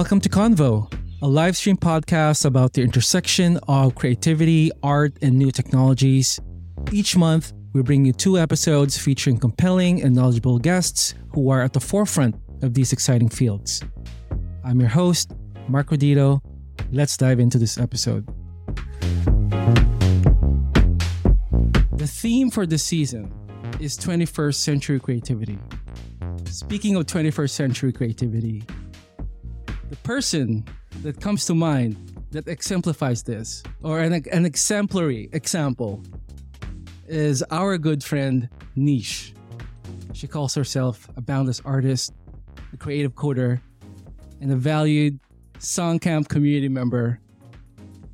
Welcome to Convo, a live stream podcast about the intersection of creativity, art, and new technologies. Each month, we bring you two episodes featuring compelling and knowledgeable guests who are at the forefront of these exciting fields. I'm your host, Mark Rodito. Let's dive into this episode. The theme for this season is 21st century creativity. Speaking of 21st century creativity, the person that comes to mind that exemplifies this, or an, an exemplary example, is our good friend Neesh. She calls herself a boundless artist, a creative coder, and a valued Songcamp community member.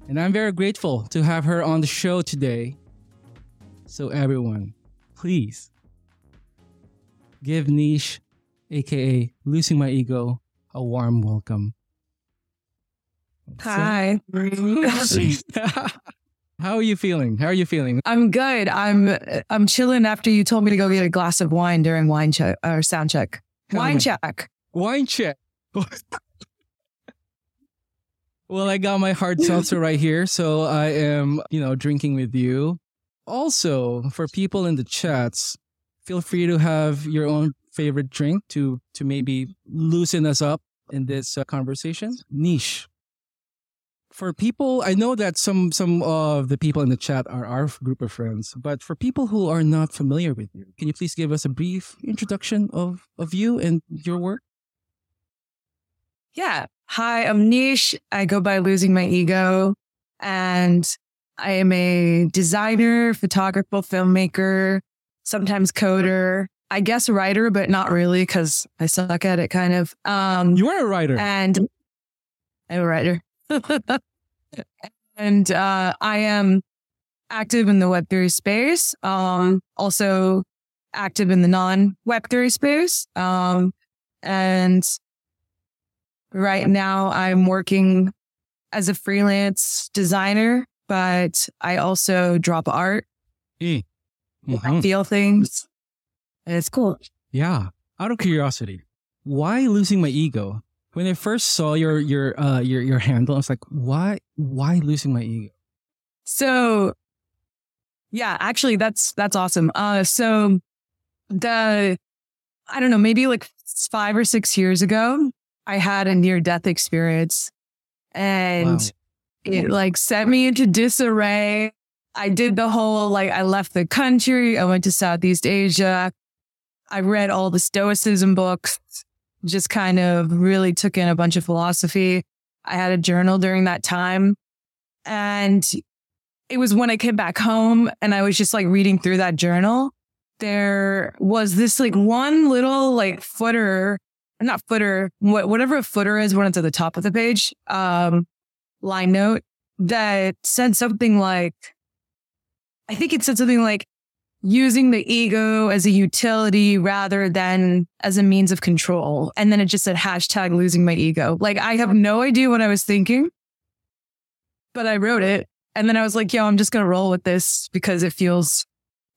And I'm very grateful to have her on the show today. So, everyone, please give Neesh, aka Losing My Ego, a warm welcome. Hi. How are you feeling? How are you feeling? I'm good. I'm I'm chilling after you told me to go get a glass of wine during wine check or sound check. Wine check. Wine check. well, I got my hard seltzer right here, so I am, you know, drinking with you. Also, for people in the chats, feel free to have your own favorite drink to to maybe loosen us up in this uh, conversation. Neesh. For people, I know that some some of the people in the chat are our group of friends, but for people who are not familiar with you, can you please give us a brief introduction of of you and your work? Yeah. Hi, I'm Neesh. I go by Losing My Ego, and I am a designer, photographer, filmmaker, sometimes coder. I guess writer, but not really because I suck at it kind of. Um, You are a writer. and I'm a writer. and uh, I am active in the Web3 space, um, also active in the non Web3 space. Um, and right now I'm working as a freelance designer, but I also drop art, Eh. I feel things. And it's cool. Yeah. Out of curiosity, why losing my ego? When I first saw your your uh your your handle, I was like, why why losing my ego? So yeah, actually that's that's awesome. Uh so the I don't know, maybe like 5 or 6 years ago, I had a near death experience and Wow. it like set me into disarray. I did the whole like I left the country, I went to Southeast Asia. I read all the stoicism books, just kind of really took in a bunch of philosophy. I had a journal during that time. And it was when I came back home and I was just like reading through that journal. There was this like one little like footer, not footer, wha- whatever a footer is when it's at the top of the page, um, line note that said something like, I think it said something like using the ego as a utility rather than as a means of control. And then it just said hashtag losing my ego. Like I have no idea what I was thinking, but I wrote it. And then I was like, yo, I'm just going to roll with this because it feels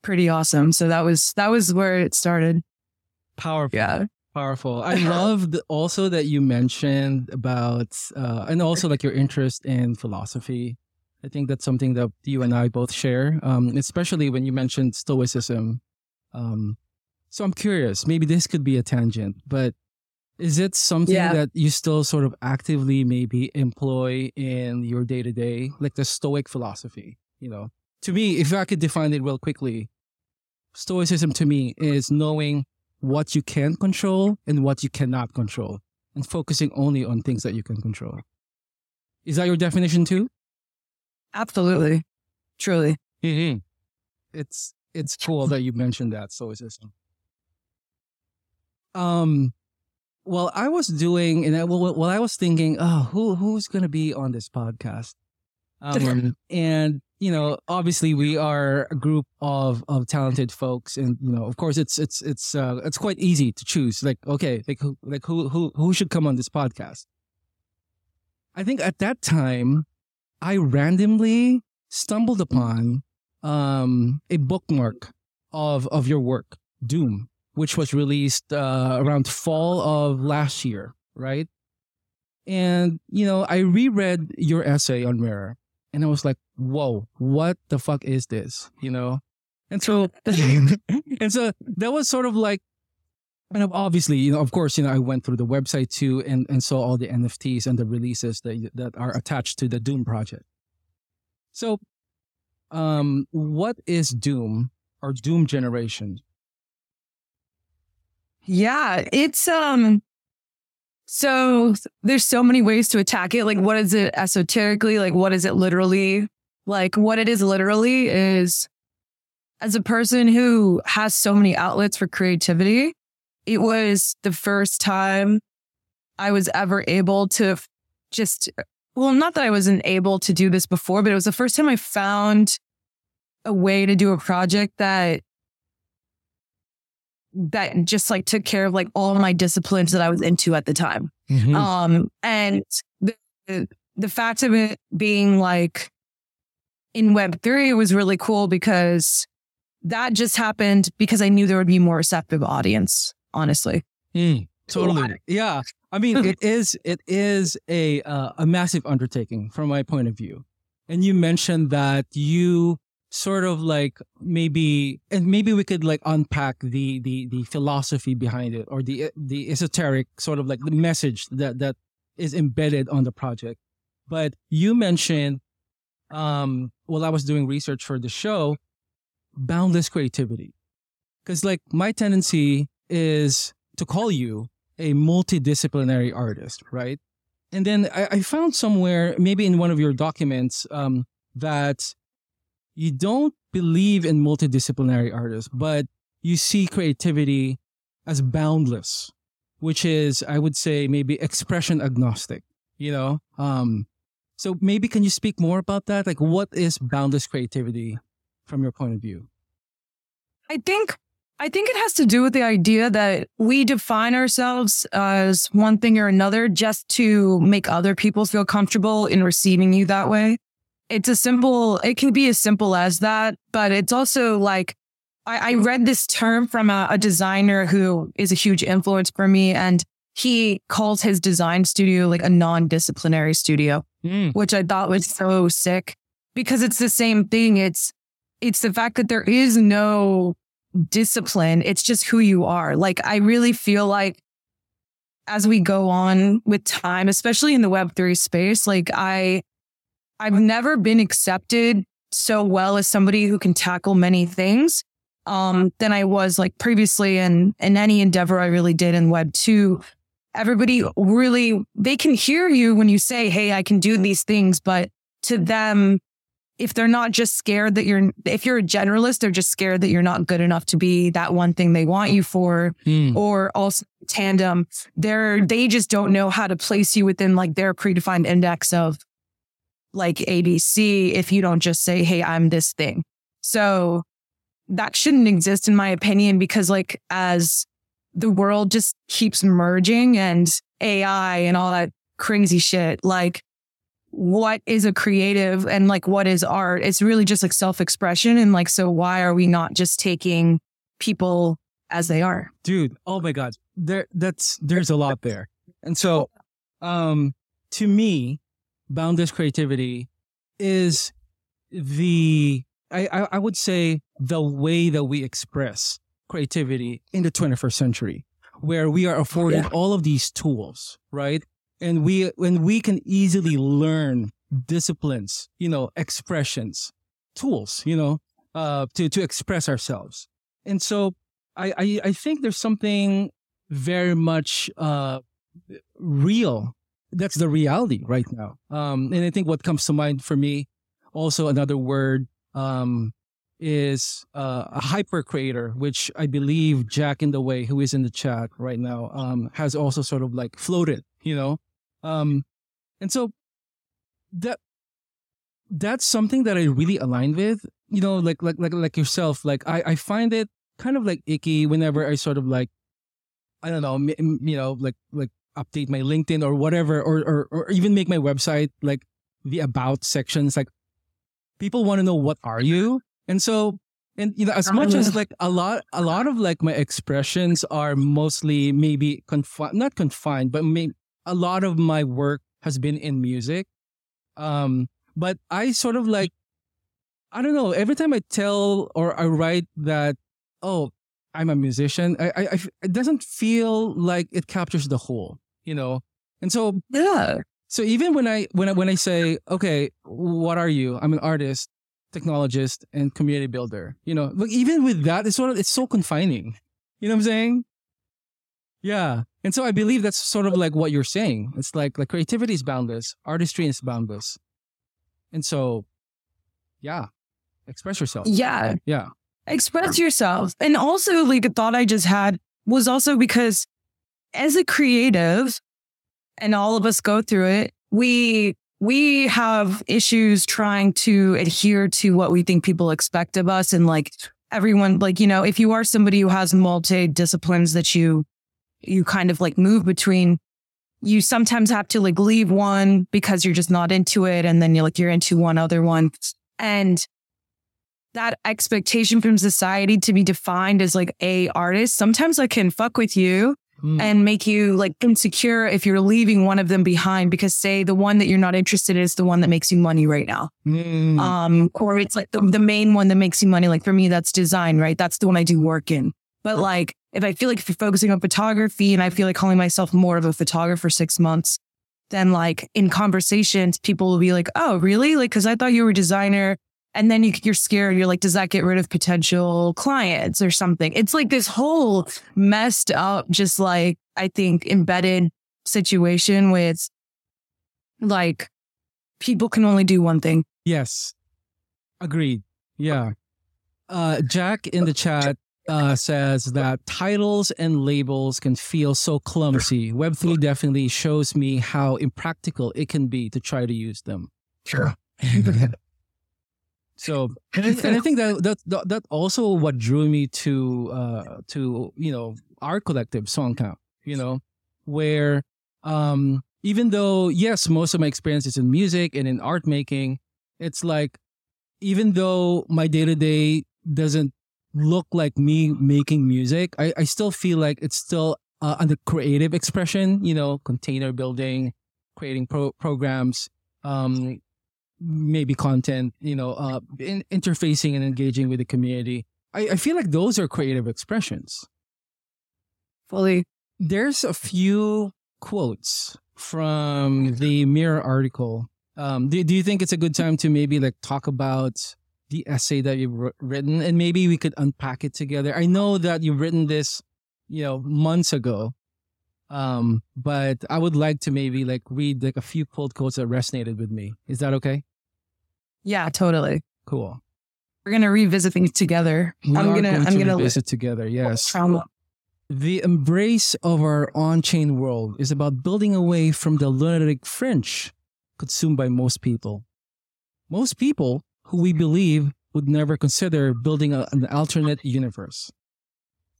pretty awesome. So that was, that was where it started. Powerful. Yeah. Powerful. I love the, also that you mentioned about uh and also like your interest in philosophy. I think that's something that you and I both share, um, especially when you mentioned Stoicism. Um, so I'm curious, maybe this could be a tangent, but is it something Yeah. that you still sort of actively maybe employ in your day to day, like the Stoic philosophy? You know, to me, if I could define it real quickly, Stoicism to me is knowing what you can control and what you cannot control and focusing only on things that you can control. Is that your definition too? Absolutely. Truly. Mm-hmm. It's it's cool that you mentioned that stoicism. Um, well, I was doing, and I, well, well, I was thinking, oh, who who's gonna be on this podcast? Um, and you know, obviously, we are a group of of talented folks, and you know, of course, it's it's it's uh, it's quite easy to choose. Like, okay, like who like who who who should come on this podcast? I think at that time, I randomly stumbled upon um, a bookmark of of your work, Doom, which was released uh, around fall of last year, right? And, you know, I reread your essay on Mirror and I was like, whoa, what the fuck is this? You know? And so, and so that was sort of like, and obviously, you know, of course, you know, I went through the website too and, and saw all the NFTs and the releases that, that are attached to the Doom project. So, um, what is Doom or Doom generation? Yeah, it's um so there's so many ways to attack it. Like what is it esoterically? Like what is it literally? Like what it is literally is as a person who has so many outlets for creativity, it was the first time I was ever able to just well, not that I wasn't able to do this before, but it was the first time I found a way to do a project that that just like took care of like all my disciplines that I was into at the time. Mm-hmm. Um, and the, the fact of it being like in web three was really cool because that just happened because I knew there would be more receptive audience, honestly. Mm, totally. Yeah. I mean, it is, it is a, uh, a massive undertaking from my point of view. And you mentioned that you sort of like maybe and maybe we could like unpack the the the philosophy behind it or the the esoteric sort of like the message that that is embedded on the project but you mentioned um while i was doing research for the show boundless creativity because like my tendency is to call you a multidisciplinary artist right and then I, I found somewhere maybe in one of your documents um that you don't believe in multidisciplinary artists, but you see creativity as boundless, which is, I would say, maybe expression agnostic, you know? Um, so maybe can you speak more about that? Like, what is boundless creativity from your point of view? I think I think it has to do with the idea that we define ourselves as one thing or another just to make other people feel comfortable in receiving you that way it's a simple, it can be as simple as that, but it's also like, I, I read this term from a, a designer who is a huge influence for me and he calls his design studio like a non-disciplinary studio, mm. which I thought was so sick because it's the same thing. It's, it's the fact that there is no discipline. It's just who you are. Like, I really feel like as we go on with time, especially in the web3 space, like I, I've never been accepted so well as somebody who can tackle many things um, than I was like previously in, in any endeavor I really did in Web 2. Everybody really, they can hear you when you say, Hey, I can do these things. But to them, if they're not just scared that you're, if you're a generalist, they're just scared that you're not good enough to be that one thing they want you for, mm. or also tandem. They're, they just don't know how to place you within like their predefined index of like ABC if you don't just say, Hey, I'm this thing. So that shouldn't exist in my opinion, because like as the world just keeps merging and AI and all that crazy shit, like what is a creative and like what is art? It's really just like self expression. And like, so why are we not just taking people as they are? Dude, oh my God. There, that's, there's a lot there. And so, um, to me, boundless creativity is the I, I would say the way that we express creativity in the 21st century, where we are afforded yeah. all of these tools, right? And we when we can easily learn disciplines, you know, expressions, tools, you know, uh, to to express ourselves. And so I I, I think there's something very much uh, real that's the reality right now. Um, and I think what comes to mind for me, also another word, um, is uh, a hyper creator, which I believe Jack in the Way, who is in the chat right now, um, has also sort of like floated, you know? Um, and so that, that's something that I really align with, you know, like, like, like, like yourself. Like I, I find it kind of like icky whenever I sort of like, I don't know, you know, like, like update my LinkedIn or whatever, or, or, or even make my website like the about sections. Like people want to know what are you? And so, and you know, as much as like a lot, a lot of like my expressions are mostly maybe confined, not confined, but maybe a lot of my work has been in music. Um, but I sort of like, I don't know, every time I tell or I write that, oh, I'm a musician, I, I, I it doesn't feel like it captures the whole, you know? And so, Yeah. so even when I, when I, when I say, okay, what are you? I'm an artist, technologist, and community builder, you know, but even with that, it's sort of, it's so confining. You know what I'm saying? Yeah. And so I believe that's sort of like what you're saying. It's like like creativity is boundless, artistry is boundless. And so yeah, express yourself. Yeah. Yeah. Express yourself. And also, like, a thought I just had was also because as a creative, and all of us go through it, we we have issues trying to adhere to what we think people expect of us and like everyone like you know if you are somebody who has multi disciplines that you you kind of like move between you sometimes have to like leave one because you're just not into it and then you're like you're into one other one. And that expectation from society to be defined as like a artist sometimes that can fuck with you Mm. and make you like insecure if you're leaving one of them behind because say the one that you're not interested in is the one that makes you money right now. Mm. um or it's like the, the main one that makes you money. Like for me that's design right? That's the one i do work in. But like if i feel like if you're focusing on photography and i feel like calling myself more of a photographer six months then like in conversations people will be like oh really like because i thought you were a designer and then you, you're scared you're like does that get rid of potential clients or something it's like this whole messed up just like i think embedded situation with like people can only do one thing Yes. Agreed. Yeah. Uh, Jack in the chat uh, says that titles and labels can feel so clumsy. Web3 definitely shows me how impractical it can be to try to use them. Sure. So, and I think that that that, also what drew me to uh to you know our collective Songcamp, you know, where um even though yes, most of my experience is in music and in art making, it's like even though my day to day doesn't look like me making music, I, I still feel like it's still uh, under creative expression, you know, container building, creating pro- programs, um, maybe content, you know, uh, in- interfacing and engaging with the community. I, I feel like those are creative expressions. fully There's a few quotes from the Mirror article. Um, do, do you think it's a good time to maybe like talk about the essay that you've written and maybe we could unpack it together? I know that you've written this, you know, months ago. Um, but I would like to maybe like read like a few pulled quotes that resonated with me. Is that okay? yeah totally Cool. we're gonna revisit things together We i'm gonna going i'm to gonna visit together. Yes. trauma The embrace of our on-chain world is about building away from the lunatic fringe consumed by most people. Most people who we believe would never consider building a- an alternate universe.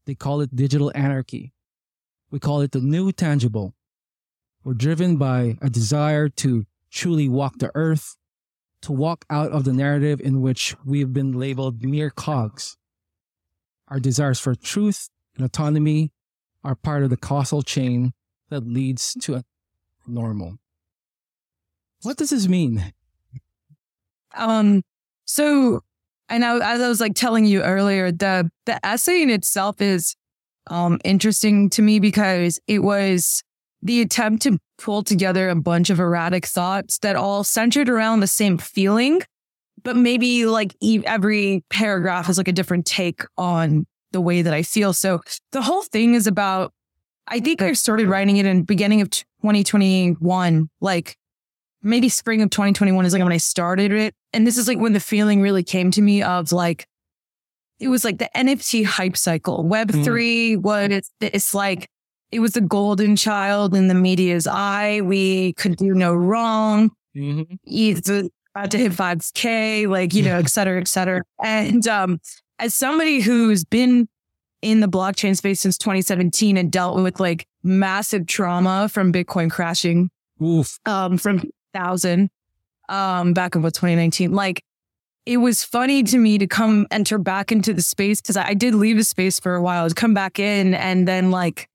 They call it digital anarchy. We call it the new tangible. We're driven by a desire to truly walk the earth, to walk out of the narrative in which we've been labeled mere cogs. Our desires for truth and autonomy are part of the causal chain that leads to a normal. What does this mean? Um, so I know as I was like telling you earlier, the the essay in itself is um interesting to me because it was the attempt to pull together a bunch of erratic thoughts that all centered around the same feeling, but maybe like every paragraph is like a different take on the way that I feel. So the whole thing is about I think I started writing it in beginning of 2021, like maybe spring of 2021 is like when I started it. And this is like when the feeling really came to me of like, it was like the NFT hype cycle. Web3 was, it's, it's like, it was the golden child in the media's eye. We could do no wrong. Mm-hmm. It's about to hit 5K, like, you know, et cetera, et cetera. And um, as somebody who's been in the blockchain space since 2017 and dealt with like massive trauma from Bitcoin crashing Oof. um, from thousand um, back in what 2019. Like it was funny to me to come enter back into the space because I, I did leave the space for a while to come back in and then like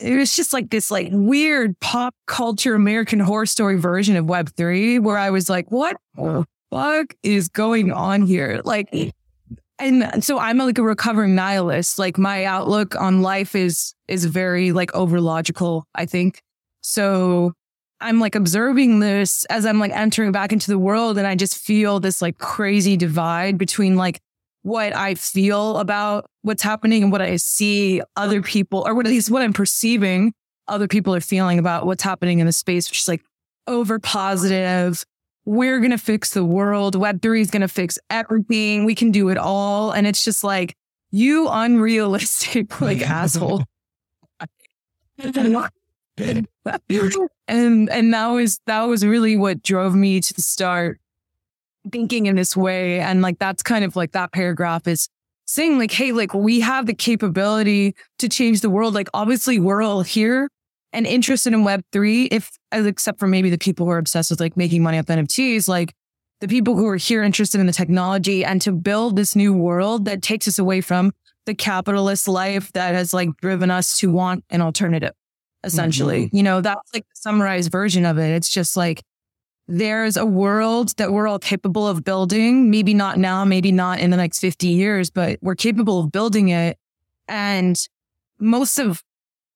it was just like this like weird pop culture American horror story version of Web three, where I was like, what the fuck is going on here? Like, and so I'm like a recovering nihilist. Like my outlook on life is is very like over logical. I think so. I'm like observing this as I'm like entering back into the world, and I just feel this like crazy divide between like what I feel about what's happening and what I see other people, or what at least what I'm perceiving other people are feeling about what's happening in the space, which is like over positive. We're going to fix the world. Web3 is going to fix everything. We can do it all. And it's just like, you unrealistic, like asshole. and and that was that was really what drove me to start thinking in this way. And like, that's kind of like that paragraph is saying like, Hey, like we have the capability to change the world. Like, obviously we're all here and interested in web three, if except for maybe the people who are obsessed with like making money off NFTs, like the people who are here interested in the technology and to build this new world that takes us away from the capitalist life that has like driven us to want an alternative essentially. Mm-hmm. You know, that's like the summarized version of it. It's just like there's a world that we're all capable of building. Maybe not now, maybe not in the next 50 years, but we're capable of building it. And most of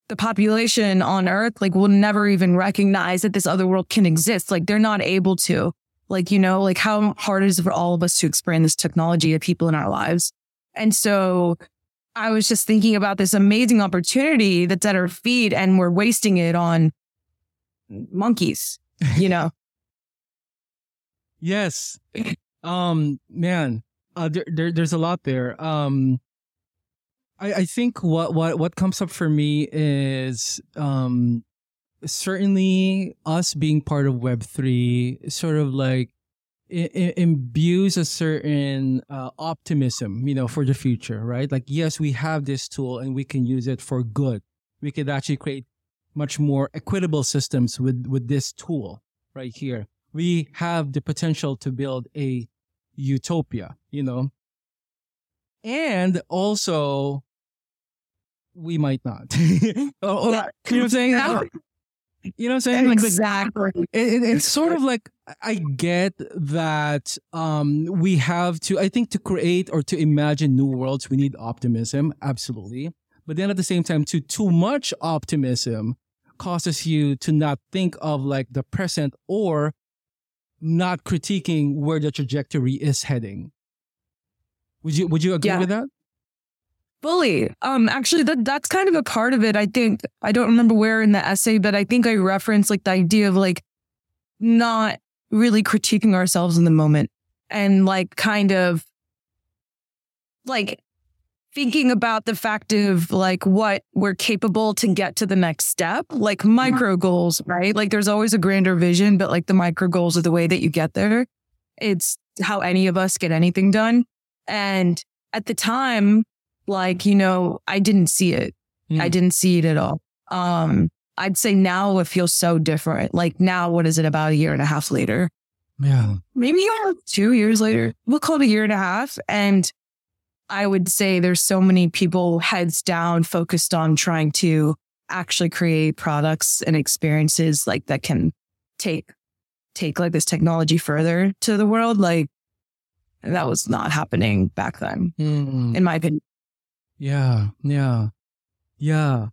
the population on earth, like will never even recognize that this other world can exist. Like they're not able to, like, you know, like how hard is it for all of us to explain this technology to people in our lives? And so I was just thinking about this amazing opportunity that's at our feet and we're wasting it on monkeys, you know? Yes. Um, man, uh, there, there, there's a lot there. Um, I, I think what, what, what comes up for me is, um, certainly us being part of Web3 sort of like it, it imbues a certain uh, optimism, you know, for the future, right? Like, yes, we have this tool and we can use it for good. We could actually create much more equitable systems with, with this tool right here we have the potential to build a utopia, you know? And also, we might not. oh, yeah. You know what I'm saying? You know what I'm saying? Exactly. Like, it, it's sort of like I get that um, we have to. I think to create or to imagine new worlds, we need optimism, absolutely. But then at the same time, too too much optimism causes you to not think of like the present or not critiquing where the trajectory is heading. Would you would you agree yeah. with that? Fully. Um actually that that's kind of a part of it. I think I don't remember where in the essay, but I think I referenced like the idea of like not really critiquing ourselves in the moment and like kind of like thinking about the fact of like what we're capable to get to the next step, like micro goals, right? Like there's always a grander vision, but like the micro goals are the way that you get there. It's how any of us get anything done. And at the time, like, you know, I didn't see it. I didn't see it at all. Um, I'd say now it feels so different. Like now, what is it about a year and a half later? Yeah. Maybe two years later. We'll call it a year and a half. And I would say there's so many people heads down focused on trying to actually create products and experiences like that can take take like this technology further to the world like that was not happening back then mm. in my opinion yeah yeah yeah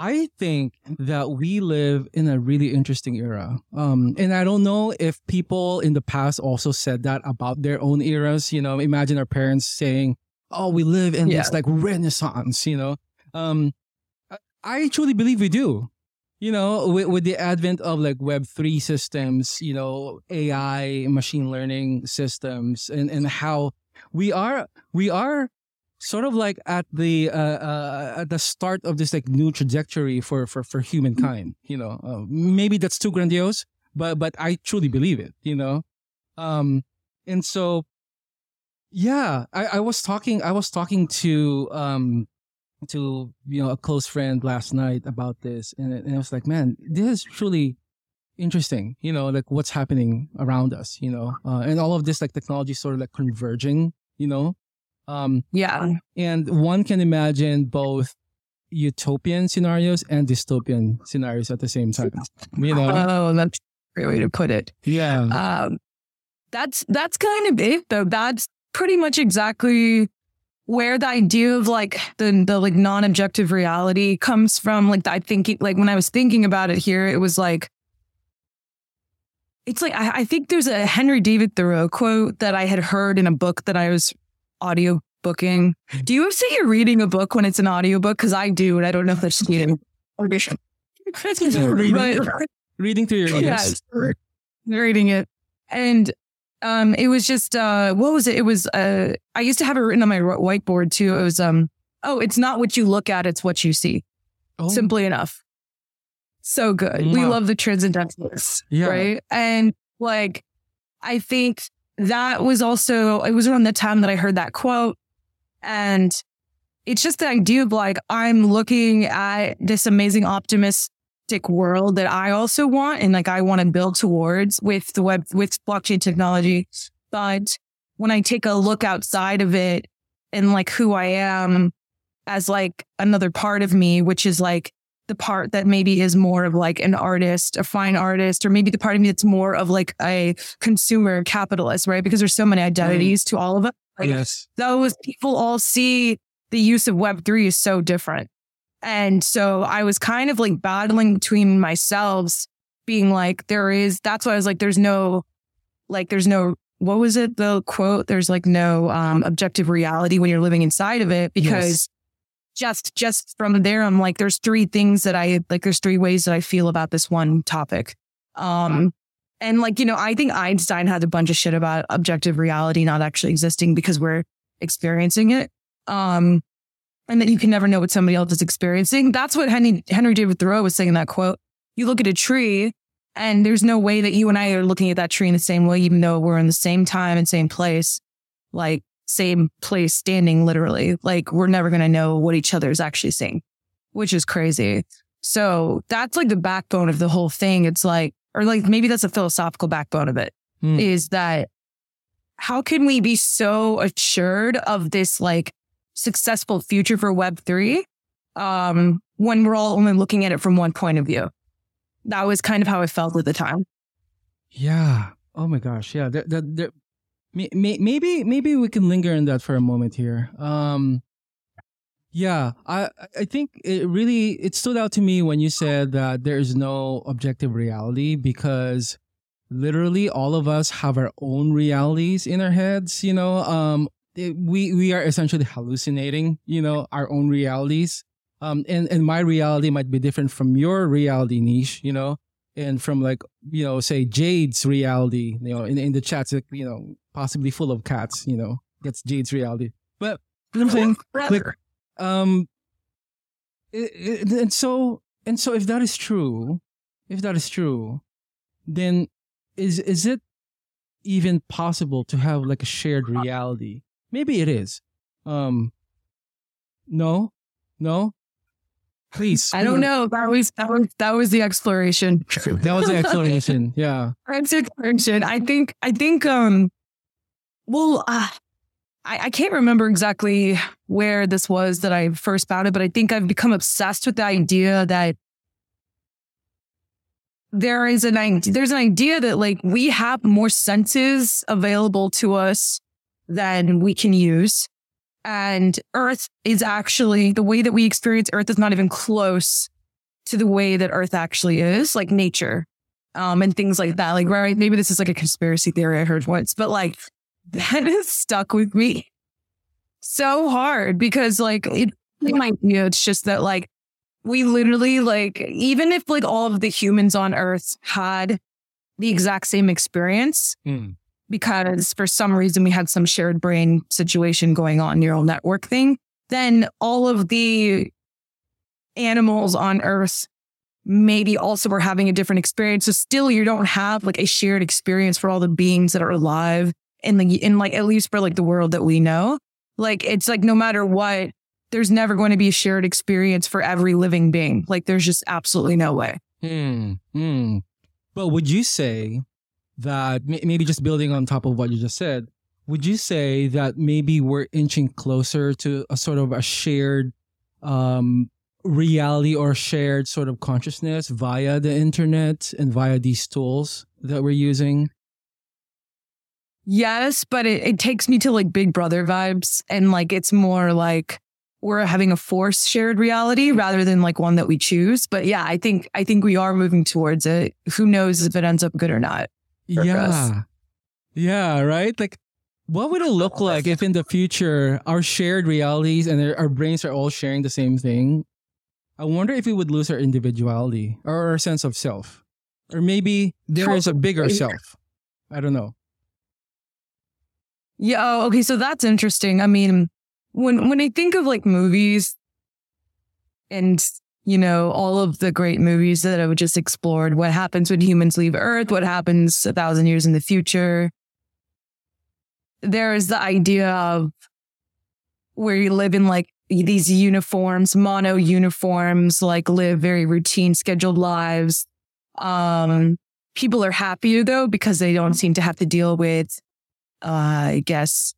i think that we live in a really interesting era um and i don't know if people in the past also said that about their own eras you know imagine our parents saying oh, we live in yeah. this like renaissance, you know. Um, I truly believe we do. You know, with, with the advent of like Web three systems, you know, AI, machine learning systems, and and how we are we are sort of like at the uh, uh, at the start of this like new trajectory for for for humankind. You know, uh, maybe that's too grandiose, but but I truly believe it. You know, um, and so yeah, I, I was talking. I was talking to um to you know a close friend last night about this, and, and I was like, man, this is truly interesting. You know, like what's happening around us. You know, uh, and all of this like technology sort of like converging. You know, um, yeah, and one can imagine both utopian scenarios and dystopian scenarios at the same time. You know? Oh, that's a great way to put it. Yeah. Um, that's that's kind of it though. That's pretty much exactly where the idea of like the the like non-objective reality comes from. Like I thinking like when I was thinking about it here, it was like it's like I, I think there's a Henry David Thoreau quote that I had heard in a book that I was audio booking. Do you say you're reading a book when it's an audiobook? Because I do, and I don't know if that's cheating. reading, But- reading through your ears. Yes. Reading it. And um it was just uh what was it? It was uh I used to have it written on my whiteboard too. It was um oh, it's not what you look at, it's what you see. Oh, Simply enough. So good. We love the transcendentalists. Yeah. Right. And like I think that was also it was around the time that I heard that quote. And it's just the idea of like I'm looking at this amazing optimistic world that I also want and like I want to build towards with the web with blockchain technology. But when I take a look outside of it and like who I am as like another part of me, which is like the part that maybe is more of like an artist, a fine artist, or maybe the part of me that's more of like a consumer capitalist, right? Because there's so many identities to all of us. Like, yes. those people all see the use of Web3 is so different. And so I was kind of like battling between myself, being like, there is, that's why I was like, there's no, like, there's no, what was it? The quote, there's like no um, objective reality when you're living inside of it because just, just from there, I'm like, there's three things that I, like, there's three ways that I feel about this one topic. Um, and like, you know, I think Einstein had a bunch of shit about objective reality not actually existing because we're experiencing it. Um, and that you can never know what somebody else is experiencing. That's what Henry, Henry David Thoreau was saying in that quote. You look at a tree and there's no way that you and I are looking at that tree in the same way, even though we're in the same time and same place, like same place standing literally. Like we're never going to know what each other is actually seeing, which is crazy. So that's like the backbone of the whole thing. It's like, or like maybe that's a philosophical backbone of it Hmm. is that how can we be so assured of this like successful future for Web3 um, when we're all only looking at it from one point of view? That was kind of how I felt at the time. Yeah. Oh my gosh. Yeah. That, may- may- maybe maybe we can linger in that for a moment here. Um, yeah, I I think it really it stood out to me when you said that there is no objective reality because literally all of us have our own realities in our heads. You know, um, it- we we are essentially hallucinating. You know, our own realities. Um, and and my reality might be different from your reality Neesh. You know, and from like you know say jade's reality you know in, in the chats like, you know possibly full of cats you know that's jade's reality but you know what i'm saying like um it, it- and so and so if that is true if that is true then is is it even possible to have like a shared reality maybe it is um no no please I don't know. That was that was that was the exploration. that was the exploration. yeah That's exploration. I think I think um well uh, I, I can't remember exactly where this was that I first found it, but I think I've become obsessed with the idea that there is an idea, there's an idea that like we have more senses available to us than we can use. And Earth is actually the way that we experience Earth is not even close to the way that Earth actually is, like nature, um, and things like that. Like, right? Maybe this is like a conspiracy theory I heard once, but like that is stuck with me so hard because like it, might be, it's just that like we literally like even if like all of the humans on Earth had the exact same experience, Mm. because for some reason we had some shared brain situation going on, neural network thing, then all of the animals on Earth maybe also were having a different experience. So still you don't have like a shared experience for all the beings that are alive in the in like at least for like the world that we know. Like it's like no matter what, there's never going to be a shared experience for every living being. Like there's just absolutely no way. Hmm. Hmm. But would you say that may- maybe just building on top of what you just said, would you say that maybe we're inching closer to a sort of a shared um, reality or shared sort of consciousness via the internet and via these tools that we're using? Yes, but it, it takes me to like Big Brother vibes. And like it's more like we're having a forced shared reality rather than like one that we choose. But yeah, I think I think we are moving towards it. Who knows if it ends up good or not? Yeah. us. Yeah, right? Like what would it look like if in the future our shared realities and our, our brains are all sharing the same thing? I wonder if we would lose our individuality or our sense of self. Or maybe there is a bigger self. I don't know. Yeah. Oh, okay. So that's interesting. I mean, when when I think of like movies and you know all of the great movies that I've just explored what happens when humans leave Earth, what happens a thousand years in the future, there is the idea of where you live in like these uniforms, mono uniforms, like live very routine, scheduled lives. Um, people are happier though because they don't seem to have to deal with, uh, I guess,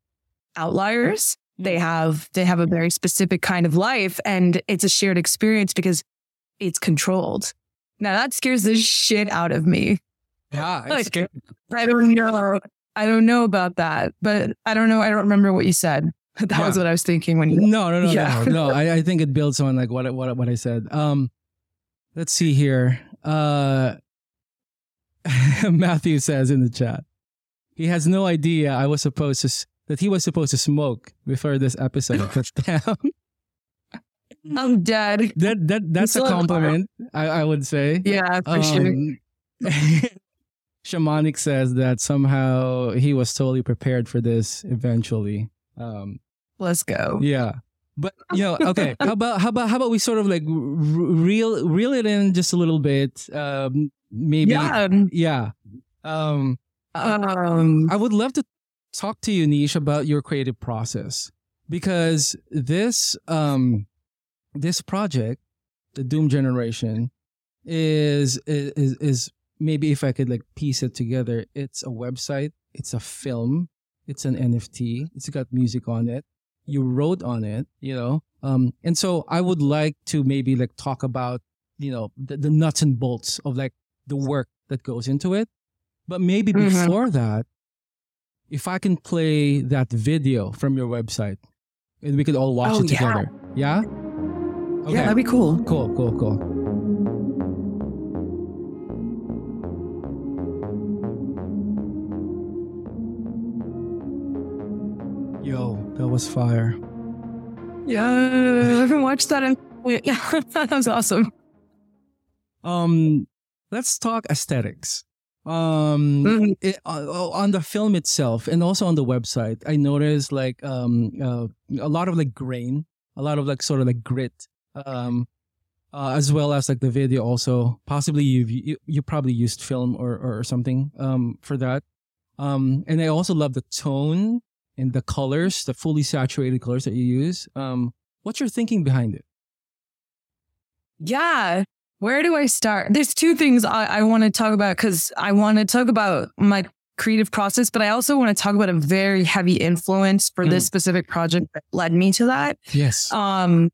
outliers. They have they have a very specific kind of life, and it's a shared experience because it's controlled. Now that scares the shit out of me. Yeah, Like. I don't know. I don't know about that, but I don't know. I don't remember what you said. That was what I was thinking when you. No, no, no, Yeah. no, no. I, I think it builds on like what I- what what I said. Um, let's see here. Uh, Matthew says in the chat, he has no idea I was supposed to that he was supposed to smoke before this episode goes down. I'm dead. that that that's a compliment. I, I would say. Yeah, I appreciate it. Um, Shamanic says that somehow he was totally prepared for this eventually. Um, Let's go. yeah. But you know, okay. How about how about how about we sort of like r- reel reel it in just a little bit? Um, maybe Yeah. yeah. Um, Um, I would love to talk to you, Neesh, about your creative process because this um this project, the Doom Generation, is is is maybe if I could like piece it together, it's a website, it's a film, it's an NFT, it's got music on it. You wrote on it, you know. Um, and so I would like to maybe like talk about, you know, the, the nuts and bolts of like the work that goes into it. But maybe Mhm. before that, if I can play that video from your website and we could all watch Oh, it yeah. together. Yeah? Okay. Yeah, that'd be cool. cool, cool, cool. Yo, that was fire. Yeah, I haven't watched that in. Yeah, that was awesome. Um, let's talk aesthetics. Um, Mhm. it, uh, on the film itself and also on the website, I noticed like um uh, a lot of like grain, a lot of like sort of like grit, um, uh, as well as like the video also. Possibly you've you, you probably used film or or something um for that. Um, and I also love the tone and the colors, the fully saturated colors that you use. Um, what's your thinking behind it? Yeah. Where do I start? There's two things I, I want to talk about because I want to talk about my creative process, but I also want to talk about a very heavy influence for this specific project that led me to that. Yes. Um,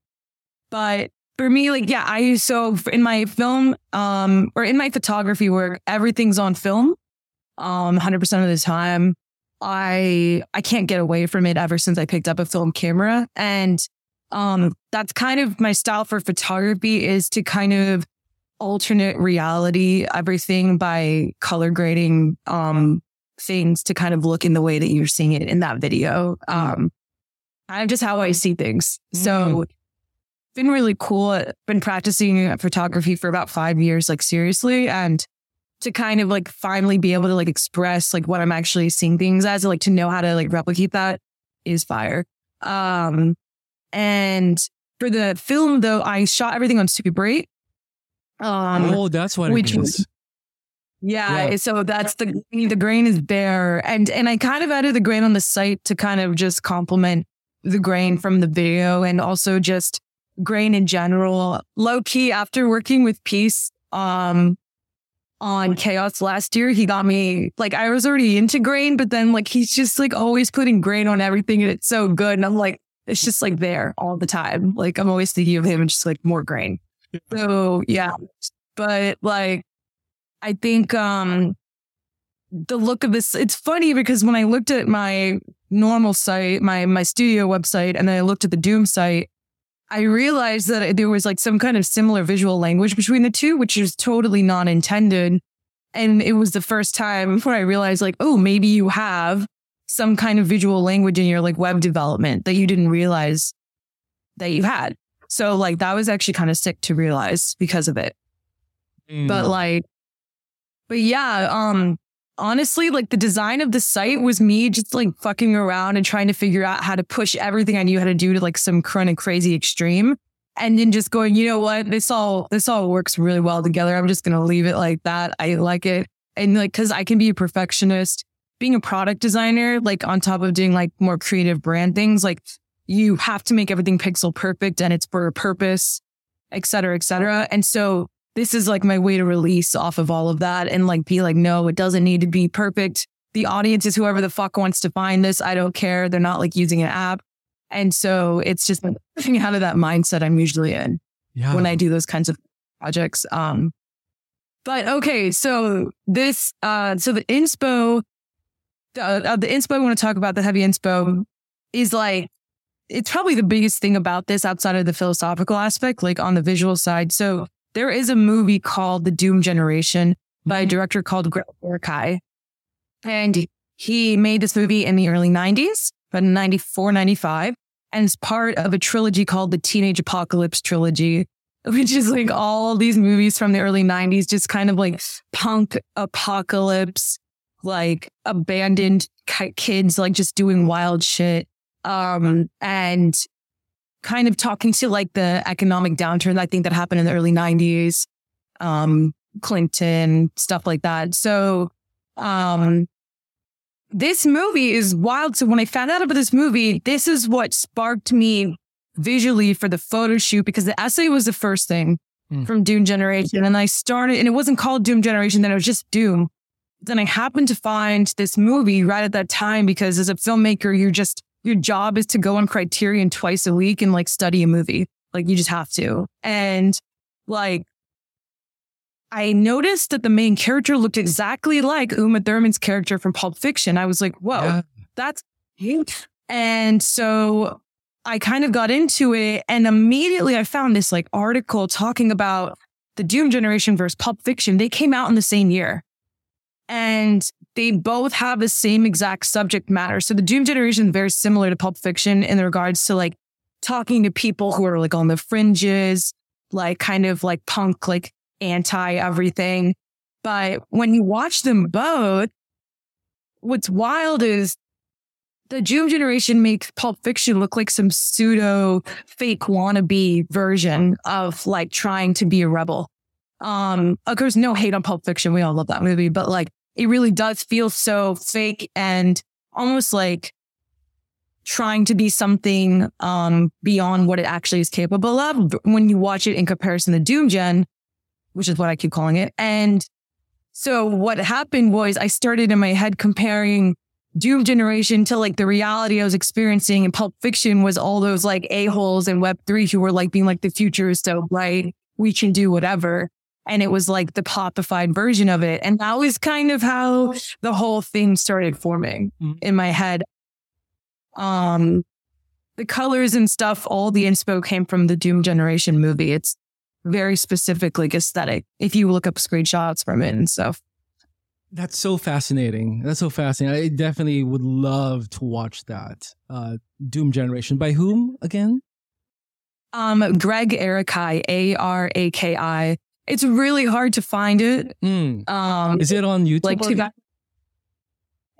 but for me, like, yeah, I so in my film, um, or in my photography work, everything's on film. Um, hundred percent of the time, I I can't get away from it ever since I picked up a film camera, and um, that's kind of my style for photography is to kind of alternate reality everything by color grading um things to kind of look in the way that you're seeing it in that video. Um, of just how I see things. So been really cool. I've been practicing photography for about five years, like seriously. And to kind of like finally be able to like express like what I'm actually seeing things as, like to know how to like replicate that is fire. Um, and for the film though, I shot everything on Super 8. Um, oh, that's what which it was- is. yeah, Yeah. so that's the the grain is bare, and and I kind of added the grain on the site to kind of just complement the grain from the video, and also just grain in general. Low key, after working with Peace, um, on Chaos last year, he got me like I was already into grain, but then like he's just like always putting grain on everything, and it's so good, and I'm like, it's just like there all the time. Like I'm always thinking of him and just like more grain. So yeah. But like I think um the look of this it's funny because when I looked at my normal site, my my studio website, and then I looked at the Doom site, I realized that there was like some kind of similar visual language between the two, which is totally not intended. And it was the first time where I realized like, oh, maybe you have some kind of visual language in your like web development that you didn't realize that you had. So like that was actually kind of sick to realize because of it. Mm. But like, but yeah, um, honestly, like the design of the site was me just like fucking around and trying to figure out how to push everything I knew how to do to like some kind of crazy extreme. And then just going, you know what? This all this all works really well together. I'm just gonna leave it like that. I like it. And like cause I can be a perfectionist. Being a product designer, like on top of doing like more creative brand things, like you have to make everything pixel perfect and it's for a purpose, et cetera, et cetera. And so this is like my way to release off of all of that and like be like, no, it doesn't need to be perfect. The audience is whoever the fuck wants to find this. I don't care. They're not like using an app. And so it's just moving out of that mindset I'm usually in yeah. when I do those kinds of projects. Um, but okay, so this, uh, so the inspo, the, uh, the inspo I want to talk about, the heavy inspo is like, it's probably the biggest thing about this outside of the philosophical aspect, like on the visual side. So there is a movie called The Doom Generation by a mm-hmm. director called Gregg Araki. And he made this movie in the early 90s, but in 94, 95. And it's part of a trilogy called the Teenage Apocalypse Trilogy, which is like all these movies from the early 90s, just kind of like punk apocalypse, like abandoned kids, like just doing wild shit. Um, and kind of talking to like the economic downturn I think that happened in the early 90s, um, Clinton, stuff like that. So, um, this movie is wild. So when I found out about this movie, this is what sparked me visually for the photo shoot because the essay was the first thing mm. from Doom Generation. And I started, and it wasn't called Doom Generation, then it was just Doom. Then I happened to find this movie right at that time because as a filmmaker, you're just your job is to go on Criterion twice a week and like study a movie. Like you just have to. And like, I noticed that the main character looked exactly like Uma Thurman's character from Pulp Fiction. I was like, whoa, yeah. that's cute. and so I kind of got into it and immediately I found this like article talking about the Doom generation versus Pulp Fiction. They came out in the same year. And they both have the same exact subject matter. So the Doom generation is very similar to Pulp Fiction in regards to like talking to people who are like on the fringes, like kind of like punk, like anti everything. But when you watch them both, what's wild is the Doom generation makes Pulp Fiction look like some pseudo fake wannabe version of like trying to be a rebel. Um, of course, no hate on Pulp Fiction. We all love that movie, but like it really does feel so fake and almost like trying to be something um, beyond what it actually is capable of when you watch it in comparison to Doom Gen, which is what I keep calling it. And so what happened was I started in my head comparing Doom Generation to like the reality I was experiencing in Pulp Fiction was all those like a-holes in Web3 who were like being like the future is so bright. We can do whatever and it was like the popified version of it. And that was kind of how the whole thing started forming mm-hmm. in my head. Um, the colors and stuff, all the inspo came from the Doom Generation movie. It's very specific, like aesthetic. If you look up screenshots from it and stuff. That's so fascinating. That's so fascinating. I definitely would love to watch that. Uh, Doom Generation. By whom again? Um, Gregg Araki, A R A K I. It's really hard to find it. Mm. Um, Is it on YouTube? Like to,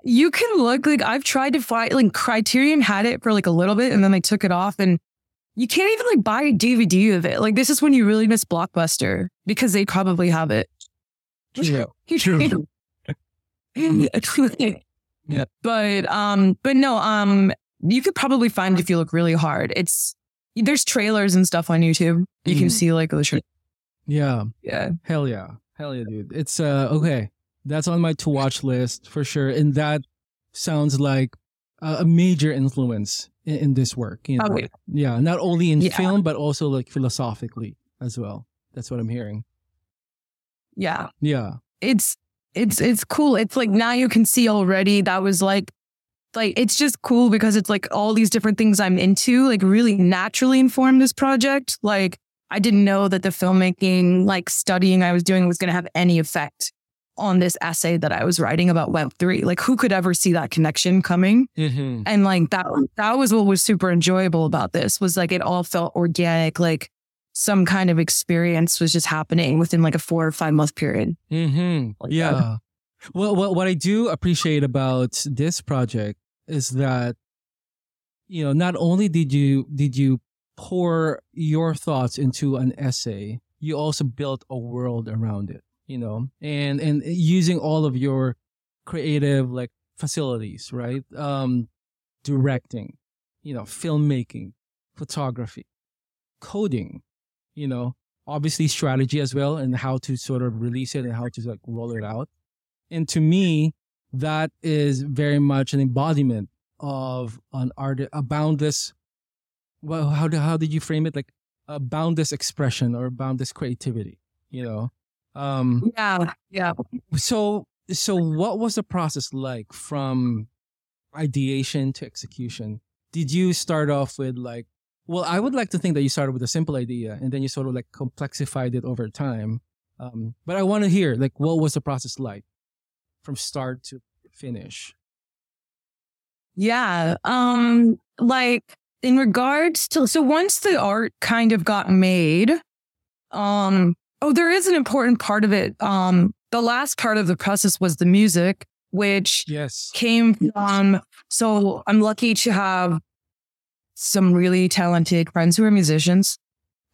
you can look like I've tried to find like Criterion had it for like a little bit and then they took it off and you can't even like buy a DVD of it. Like this is when you really miss Blockbuster because they probably have it. True. True. yeah. But um, but no, um, you could probably find it if you look really hard. It's there's trailers and stuff on YouTube. You mm. can see like the yeah. Yeah. Hell yeah. Hell yeah, dude. It's uh okay. That's on my to watch list for sure. And that sounds like a, major influence in, in, this work. You know? Oh, yeah. yeah, not only in Yeah. film but also like philosophically as well. That's what I'm hearing. Yeah. Yeah. it's it's it's cool. It's like now you can see already that was like like it's just cool because it's like all these different things I'm into like really naturally inform this project. Like I didn't know that the filmmaking like studying I was doing was going to have any effect on this essay that I was writing about web 3. Like who could ever see that connection coming? Mm-hmm. And like that that was what was super enjoyable about this was like it all felt organic like some kind of experience was just happening within like a 4 or 5 month period. Mm-hmm. Like yeah. that. Well, what what I do appreciate about this project is that you know not only did you did you pour your thoughts into an essay, you also built a world around it. You know, and and using all of your creative like facilities, right? Um, directing, you know, filmmaking, photography, coding, you know, obviously strategy as well and how to sort of release it and how to like roll it out. And to me, that is very much an embodiment of an art, a boundless. Well, how do, how did you frame it? Like a boundless expression or boundless creativity, you know? Um, Yeah, yeah. so, so what was the process like from ideation to execution? Did you start off with like, well, I would like to think that you started with a simple idea and then you sort of like complexified it over time. Um, but I want to hear like, what was the process like from start to finish? Yeah. Um, like in regards to so once the art kind of got made, um, oh, there is an important part of it. Um, the last part of the process was the music, which Yes. came from so I'm lucky to have some really talented friends who are musicians.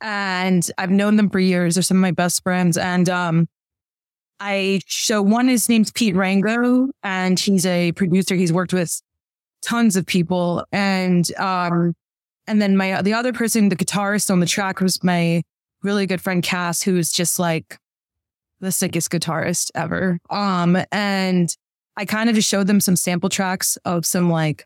And I've known them for years. They're some of my best friends. And um I so one is named Pete Rango and he's a producer. He's worked with tons of people. And um and then my the other person, the guitarist on the track was my really good friend Cass, who's just like the sickest guitarist ever. Um and I kind of just showed them some sample tracks of some like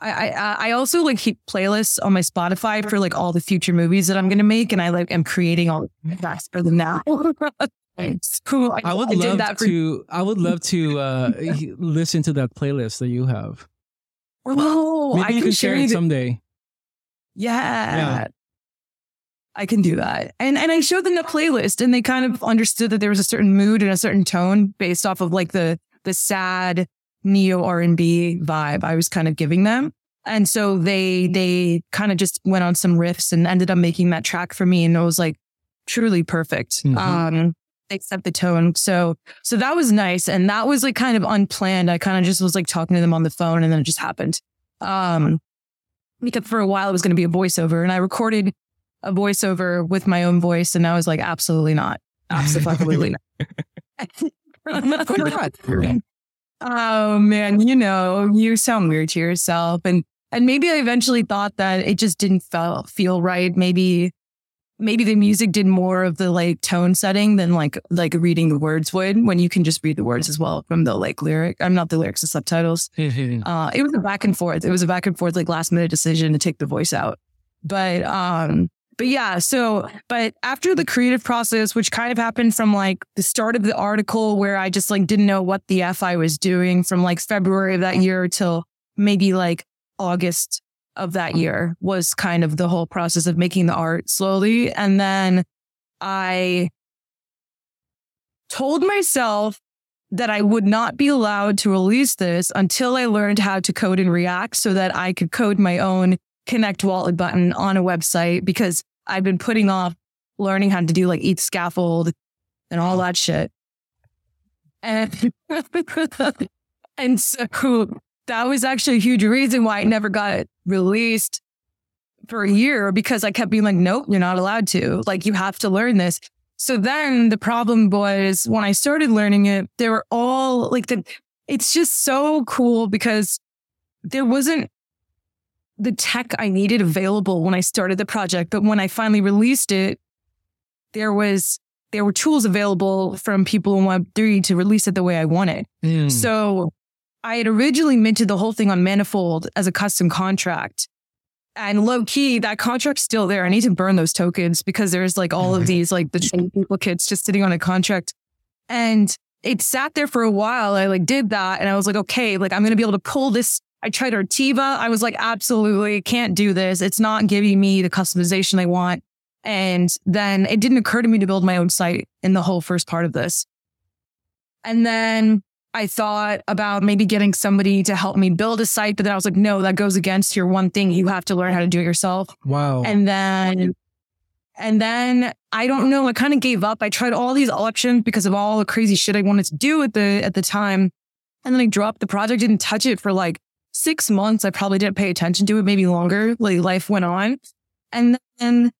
I I I also like keep playlists on my Spotify for like all the future movies that I'm gonna make, and I like am creating all the tracks for them now. Cool. I would did love that for- to. I would love to uh, listen to that playlist that you have. Oh, Maybe I can can share it someday. Yeah. Yeah. I can do that. And and I showed them the playlist and they kind of understood that there was a certain mood and a certain tone based off of like the the sad neo R&B vibe I was kind of giving them. And so they they kind of just went on some riffs and ended up making that track for me and it was like truly perfect. Mhm. Um they set the tone. So so that was nice and that was like kind of unplanned. I kind of just was like talking to them on the phone and then it just happened. Um because for a while it was going to be a voiceover and I recorded a voiceover with my own voice and I was like absolutely not. Absolutely not. oh man, you know, you sound weird to yourself and and maybe I eventually thought that it just didn't feel feel right. Maybe maybe the music did more of the like tone setting than like like reading the words would when you can just read the words as well from the like lyric. I'm not the lyrics, the subtitles. Uh, it was a back and forth. It was a back and forth, like last minute decision to take the voice out. But, um, but yeah, so, but after the creative process, which kind of happened from like the start of the article where I just like didn't know what the F I was doing from like February of that year till maybe like August of that year was kind of the whole process of making the art slowly. And then I told myself that I would not be allowed to release this until I learned how to code in React so that I could code my own connect wallet button on a website because I've been putting off learning how to do like eat scaffold and all that shit. And, and so that was actually a huge reason why it never got released for a year because I kept being like, nope, you're not allowed to. Like, you have to learn this. So then the problem was when I started learning it, they were all like the, it's just so cool because there wasn't the tech I needed available when I started the project. But when I finally released it, there was, there were tools available from people in Web3 to release it the way I wanted. Mm. So I had originally minted the whole thing on Manifold as a custom contract. And low key, that contract's still there. I need to burn those tokens because there's like all of these, like the duplicates just sitting on a contract. And it sat there for a while. I like did that and I was like, okay, like I'm going to be able to pull this. I tried Artiva. I was like, absolutely can't do this. It's not giving me the customization I want. And then it didn't occur to me to build my own site in the whole first part of this. And then I thought about maybe getting somebody to help me build a site, but then I was like, no, that goes against your one thing. You have to learn how to do it yourself. Wow. And then, and then I don't know, I kind of gave up. I tried all these options because of all the crazy shit I wanted to do at the, at the time. And then I dropped the project, didn't touch it for like six months. I probably didn't pay attention to it, maybe longer. Like life went on. And then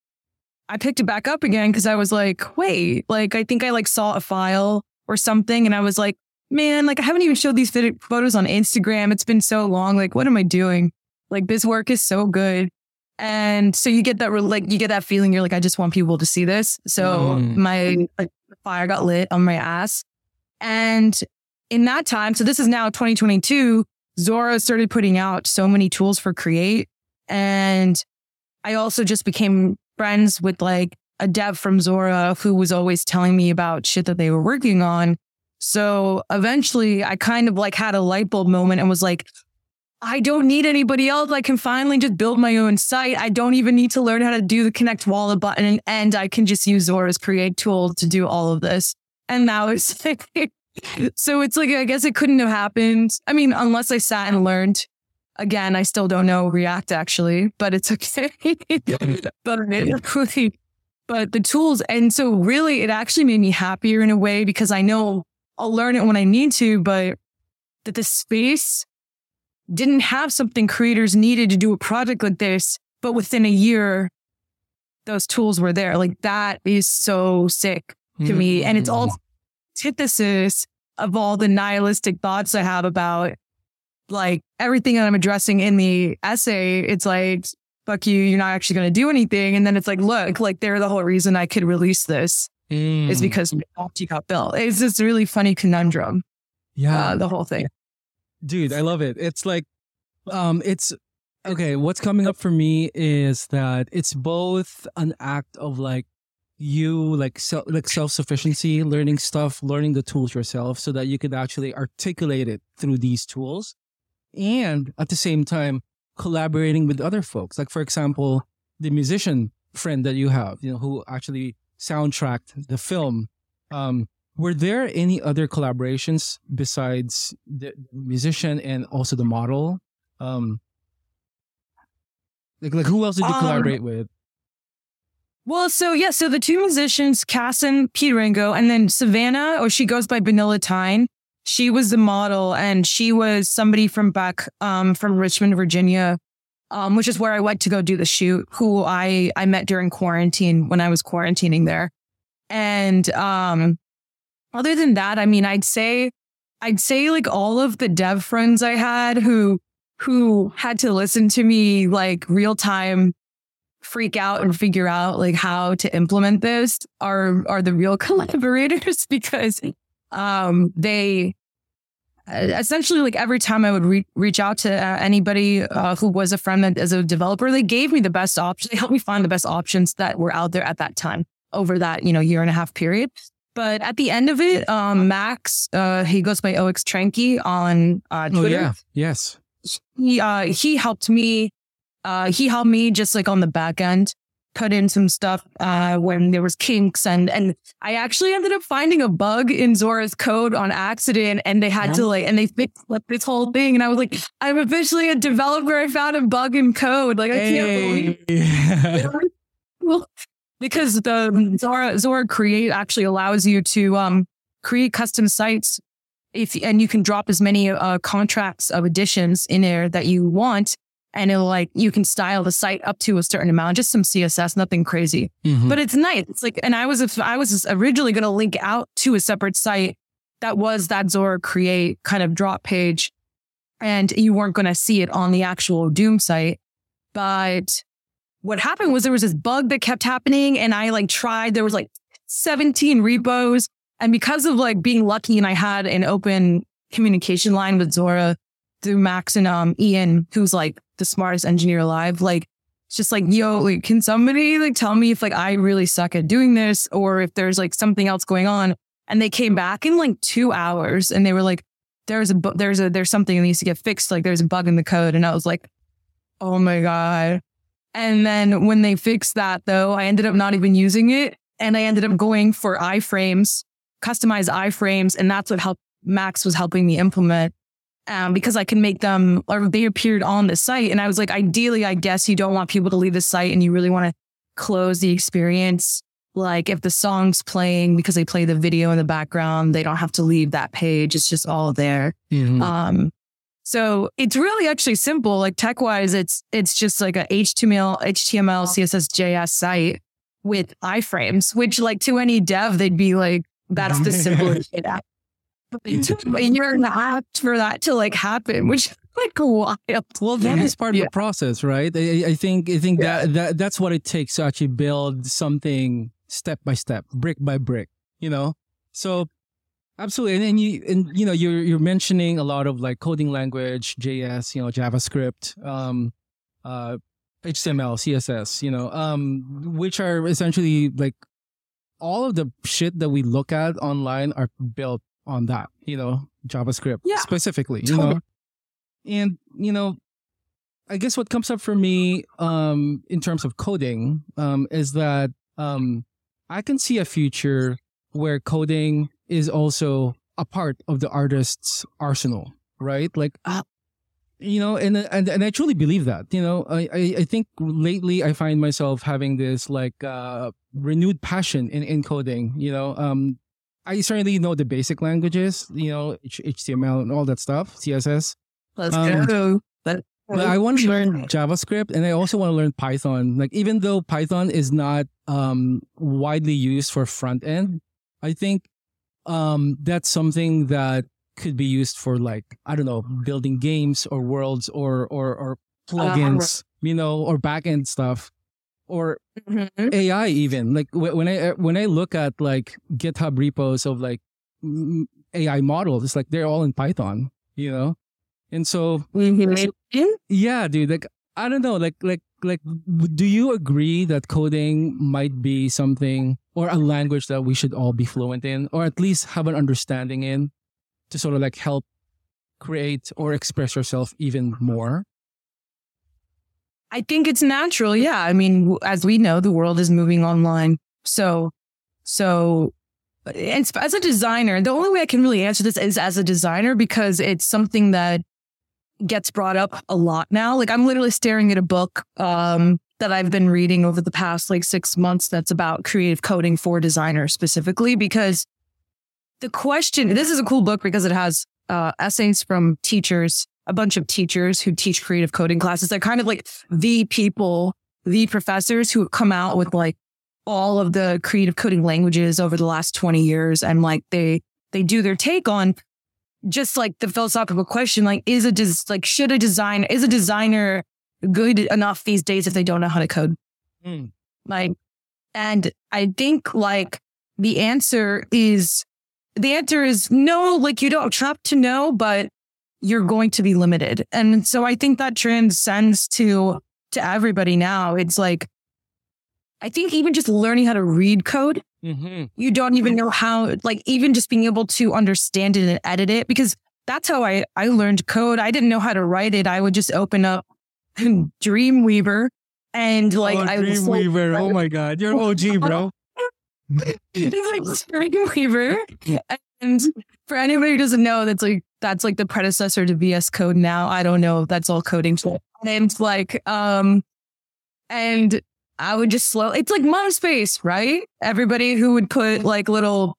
I picked it back up again because I was like, wait, like I think I like saw a file or something. And I was like, man, like I haven't even showed these photos on Instagram. It's been so long. Like, what am I doing? Like this work is so good. And so you get that, like, you get that feeling. You're like, I just want people to see this. So mm. my like, fire got lit on my ass. And in that time, so this is now 2022, Zora started putting out so many tools for Create. And I also just became friends with like a dev from Zora who was always telling me about shit that they were working on. So eventually I kind of like had a light bulb moment and was like, I don't need anybody else. I can finally just build my own site. I don't even need to learn how to do the connect wallet button and I can just use Zora's create tool to do all of this. And now it's like, so it's like, I guess it couldn't have happened. I mean, unless I sat and learned. Again, I still don't know React actually, but it's okay. but it, but the tools. And so really it actually made me happier in a way because I know I'll learn it when I need to, but that the space didn't have something creators needed to do a project like this, but within a year, those tools were there. Like that is so sick to mm-hmm. me. And it's all mm-hmm. antithesis of all the nihilistic thoughts I have about like everything that I'm addressing in the essay. It's like, fuck you, you're not actually going to do anything. And then it's like, look, like they're the whole reason I could release this mm. is because Opti got built. It's this really funny conundrum. Yeah. Uh, the whole thing. Dude, I love it. It's like, um, it's okay. What's coming up for me is that it's both an act of like you like self like self-sufficiency learning stuff learning the tools yourself so that you can actually articulate it through these tools and at the same time collaborating with other folks like for example the musician friend that you have you know who actually soundtracked the film. Um, were there any other collaborations besides the musician and also the model? Um, like, like who else did you um, collaborate with? Well, so yeah, so the two musicians, Cass and Pete Ringo, and then Savannah, or she goes by Vanilla Tyne. She was the model, and she was somebody from back um, from Richmond, Virginia, um, which is where I went to go do the shoot, who I, I met during quarantine when I was quarantining there. And, um, other than that, I mean, I'd say, I'd say like all of the dev friends I had who, who had to listen to me like real time freak out and figure out like how to implement this are, are the real collaborators because, um, they, essentially like every time I would re- reach out to uh, anybody uh, who was a friend that, as a developer, they gave me the best options. They helped me find the best options that were out there at that time over that, you know, year and a half period. But at the end of it, um, Max, uh, he goes by 0xTranqui on uh, Twitter. Oh, yeah. Yes. He, uh, he helped me. Uh, he helped me just like on the back end put in some stuff uh, when there was kinks and and I actually ended up finding a bug in Zora's code on accident and they had yeah. to like and they fixed like, this whole thing and I was like I'm officially a developer. I found a bug in code. Like I can't believe well because the Zora Zora create actually allows you to um create custom sites if and you can drop as many uh, contracts of editions in there that you want and it'll like you can style the site up to a certain amount, just some CSS, nothing crazy. Mm-hmm. But it's nice. It's like, and I was I was originally going to link out to a separate site that was that Zora create kind of drop page, and you weren't going to see it on the actual Doom site. But what happened was there was this bug that kept happening, and I like tried. There was like 17 repos, and because of like being lucky, and I had an open communication line with Zora through Max and um Ian, who's like the smartest engineer alive. Like it's just like, yo, like, can somebody like tell me if like I really suck at doing this or if there's like something else going on? And they came back in like two hours and they were like, there's a, bu- there's a, there's something that needs to get fixed. Like there's a bug in the code. And I was like, oh my God. And then when they fixed that though, I ended up not even using it. And I ended up going for iframes, customized iframes. And that's what helped Max was helping me implement um, because I can make them or they appeared on the site. And I was like, ideally, I guess you don't want people to leave the site and you really want to close the experience. Like if the song's playing because they play the video in the background, they don't have to leave that page. It's just all there. Mhm. Um, so it's really actually simple. Like tech wise, it's it's just like a HTML, HTML, CSS, JS site with iframes, which like to any dev, they'd be like, that's the simplest shit out. But it took a year and a half for that to like happen, which like wild. Well, that is part of the process, right? I, I think I think that, that that's what it takes to actually build something step by step, brick by brick. You know, so absolutely. And then you and you know you're you're mentioning a lot of like coding language, JS, you know, JavaScript, um, uh, HTML, CSS, you know, um, which are essentially like all of the shit that we look at online are built on that. You know, JavaScript Yeah. specifically. You know, and you know i guess what comes up for me um in terms of coding um is that um i can see a future where coding is also a part of the artist's arsenal right like Ah. you know and, and and i truly believe that you know I, I i think lately i find myself having this like uh renewed passion in in coding you know um i certainly know the basic languages you know html and all that stuff css Let's Um, go. Let- but I want to learn JavaScript and I also want to learn Python. Like even though Python is not um, widely used for front end, I think um, that's something that could be used for like I don't know, building games or worlds or or or plugins, you know, or back end stuff or Mhm. AI even. Like when I when I look at like GitHub repos of like AI models, it's like they're all in Python, you know. And so Mhm. yeah, dude. Like I don't know. Like like like. Do you agree that coding might be something or a language that we should all be fluent in, or at least have an understanding in, to sort of like help create or express yourself even more? I think it's natural. Yeah. I mean, as we know, the world is moving online. So, so, as a designer, the only way I can really answer this is as a designer because it's something that gets brought up a lot now. Like I'm literally staring at a book, um, that I've been reading over the past like six months that's about creative coding for designers specifically because the question, this is a cool book because it has, uh, essays from teachers a bunch of teachers who teach creative coding classes. They're kind of like the people, the professors who come out with like all of the creative coding languages over the last 20 years. And like they, they do their take on just like the philosophical question, like, is a des- like, should a design, is a designer good enough these days if they don't know how to code? Mm. Like, and I think like the answer is, the answer is no, like you don't have to know, but you're going to be limited. And so I think that transcends to to everybody now. It's like I think even just learning how to read code, Mm-hmm. you don't even know how like even just being able to understand it and edit it because that's how I I learned code. I didn't know how to write it. I would just open up Dreamweaver and like oh, I was like, Dreamweaver. oh my God, you're OG, bro. it's like Dreamweaver. And for anybody who doesn't know, that's like that's like the predecessor to VS Code now. I don't know that's all coding. Tool. And it's like um and I would just slow it's like MySpace, right? Everybody who would put like little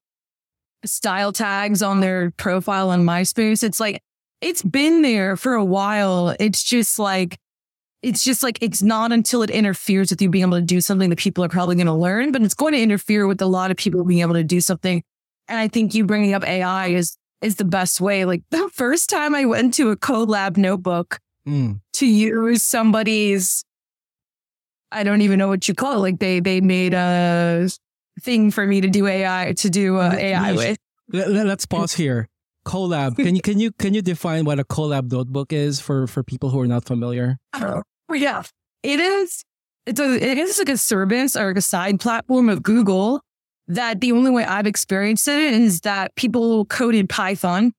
style tags on their profile on MySpace, it's like it's been there for a while. It's just like it's just like it's not until it interferes with you being able to do something that people are probably going to learn, but it's going to interfere with a lot of people being able to do something. And I think you bringing up AI is is the best way. Like the first time I went to a Colab notebook Mm. to use somebody's, I don't even know what you call it. Like they they made a thing for me to do AI to do uh, AI with. Let, let, us pause here. Colab. Can you can you can you define what a Colab notebook is for for people who are not familiar? Oh, yeah. It is it's a it is like a service or like a side platform of Google that the only way I've experienced it is that people code in Python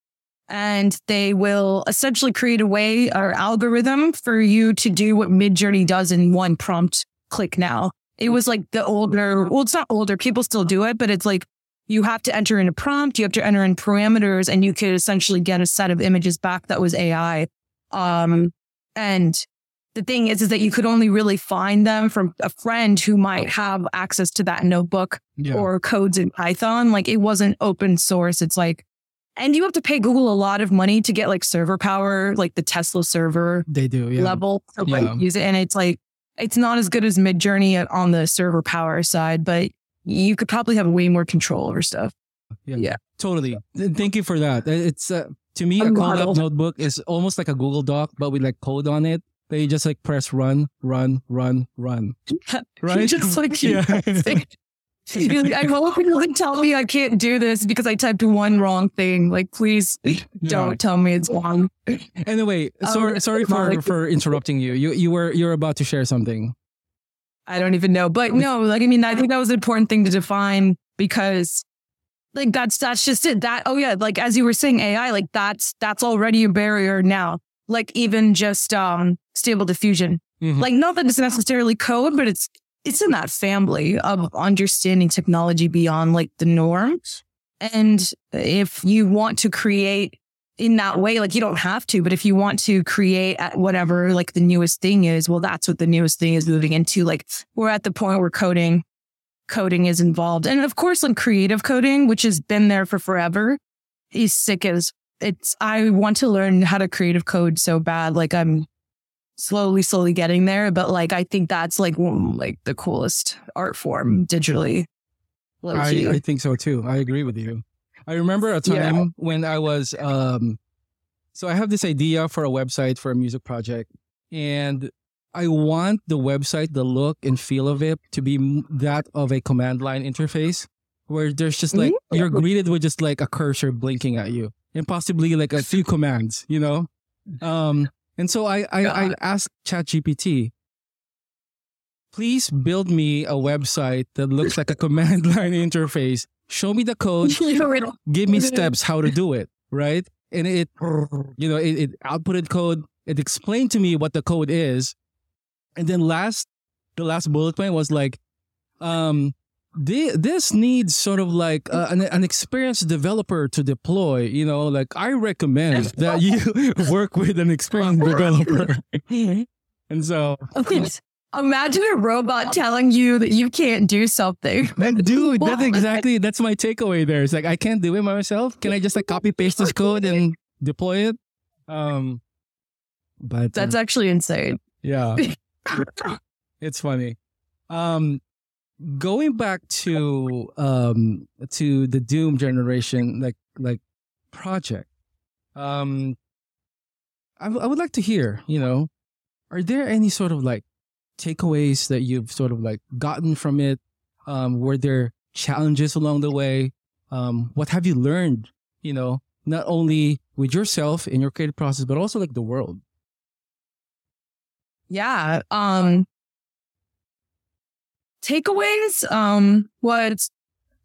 and they will essentially create a way or algorithm for you to do what Midjourney does in one prompt click now. It was like the older, well, it's not older. People still do it, but it's like you have to enter in a prompt, you have to enter in parameters, and you could essentially get a set of images back that was AI. Um, and the thing is, is that you could only really find them from a friend who might have access to that notebook Yeah. or codes in Python. Like it wasn't open source. It's like, and you have to pay Google a lot of money to get like server power, like the Tesla server They do. Yeah. level to like Yeah. use it. And it's like, it's not as good as Midjourney on the server power side, but you could probably have way more control over stuff. Yeah, totally. Thank you for that. It's uh, to me a A notebook is almost like a Google Doc, but with like code on it. That you just like press run, run, run, run. Right? Just like, Yeah. I hope you would tell me I can't do this because I typed one wrong thing. Like, please don't tell me it's wrong. Anyway, Um, sorry, sorry for like- for interrupting you. You you were you're about to share something. I don't even know. But no, like I mean, I think that was an important thing to define because like that's that's just it. That oh yeah, like as you were saying, AI, like that's that's already a barrier now. Like even just um stable diffusion. Mhm. Like not that it's necessarily code, but it's it's in that family of understanding technology beyond like the norm. And if you want to create in that way, like you don't have to, but if you want to create at whatever like the newest thing is, well, that's what the newest thing is moving into. Like we're at the point where coding, coding is involved. And of course, like creative coding, which has been there for forever, is sick as it's, I want to learn how to creative code so bad. Like I'm slowly, slowly getting there. But like, I think that's like, like the coolest art form digitally. I. I think so too. I agree with you. I remember a Yeah. time when I was um so I have this idea for a website for a music project and I want the website, the look and feel of it to be that of a command line interface where there's just like Mm. you're greeted with just like a cursor blinking at you and possibly like a few commands, you know? Um and so I I, I asked ChatGPT please build me a website that looks like a command line interface. Show me the code, give me steps how to do it, right? And it, you know, it, it outputted code. It explained to me what the code is, and then last, the last bullet point was like, um, thi- this needs sort of like uh, an, an experienced developer to deploy. You know, like I recommend that you work with an experienced developer. And so, Okay. Imagine a robot telling you that you can't do something. And dude, that's exactly that's my takeaway there. It's like I can't do it myself. Can I just like copy paste this code and deploy it? Um but uh, That's actually insane. yeah. it's funny. Um going back to um to the Doom generation like like project. Um I, w- I would like to hear, you know, are there any sort of like takeaways that you've sort of like gotten from it? Um, were there challenges along the way? Um, what have you learned, you know, not only with yourself in your creative process, but also like the world? Yeah. Um takeaways um was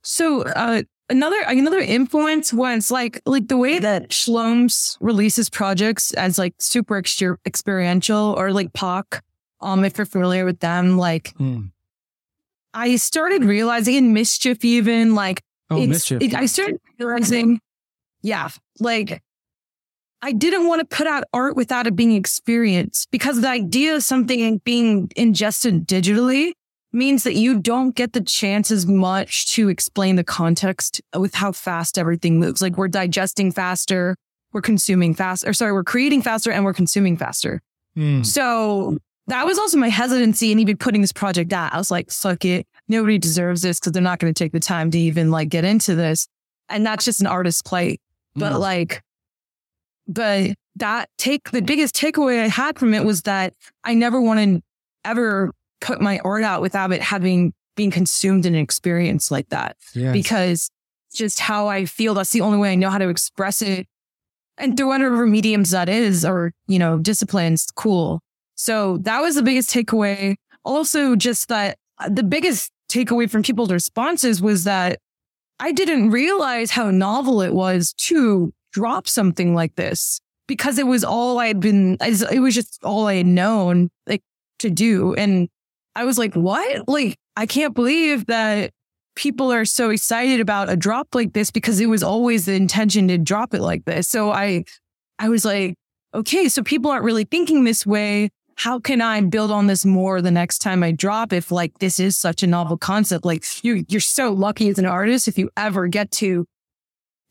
so uh another another influence was like like the way that shl0ms releases projects as like super exter- experiential or like POC um if you're familiar with them like I started realizing in mischief even like Oh, mischief. it- I started realizing, yeah, like I didn't want to put out art without it being experienced because the idea of something being ingested digitally means that you don't get the chance as much to explain the context with how fast everything moves. Like we're digesting faster, we're consuming fast, or sorry, we're creating faster and we're consuming faster. Hmm. So that was also my hesitancy in even putting this project out. I was like, suck it. Nobody deserves this because they're not going to take the time to even like get into this. And that's just an artist's plight. But Mm. like, but that take the biggest takeaway I had from it was that I never wanted to ever put my art out without it having been consumed in an experience like that Yes. because just how I feel. That's the only way I know how to express it. And through whatever mediums that is, or, you know, disciplines, cool. So that was the biggest takeaway. Also, just that uh, the biggest takeaway from people's responses was that I didn't realize how novel it was to drop something like this because it was all I'd been, it was just all I had known like to do. And I was like, what? Like, I can't believe that people are so excited about a drop like this because it was always the intention to drop it like this. So I, I was like, okay, so people aren't really thinking this way. How can I build on this more the next time I drop if like this is such a novel concept? Like you, you're so lucky as an artist if you ever get to,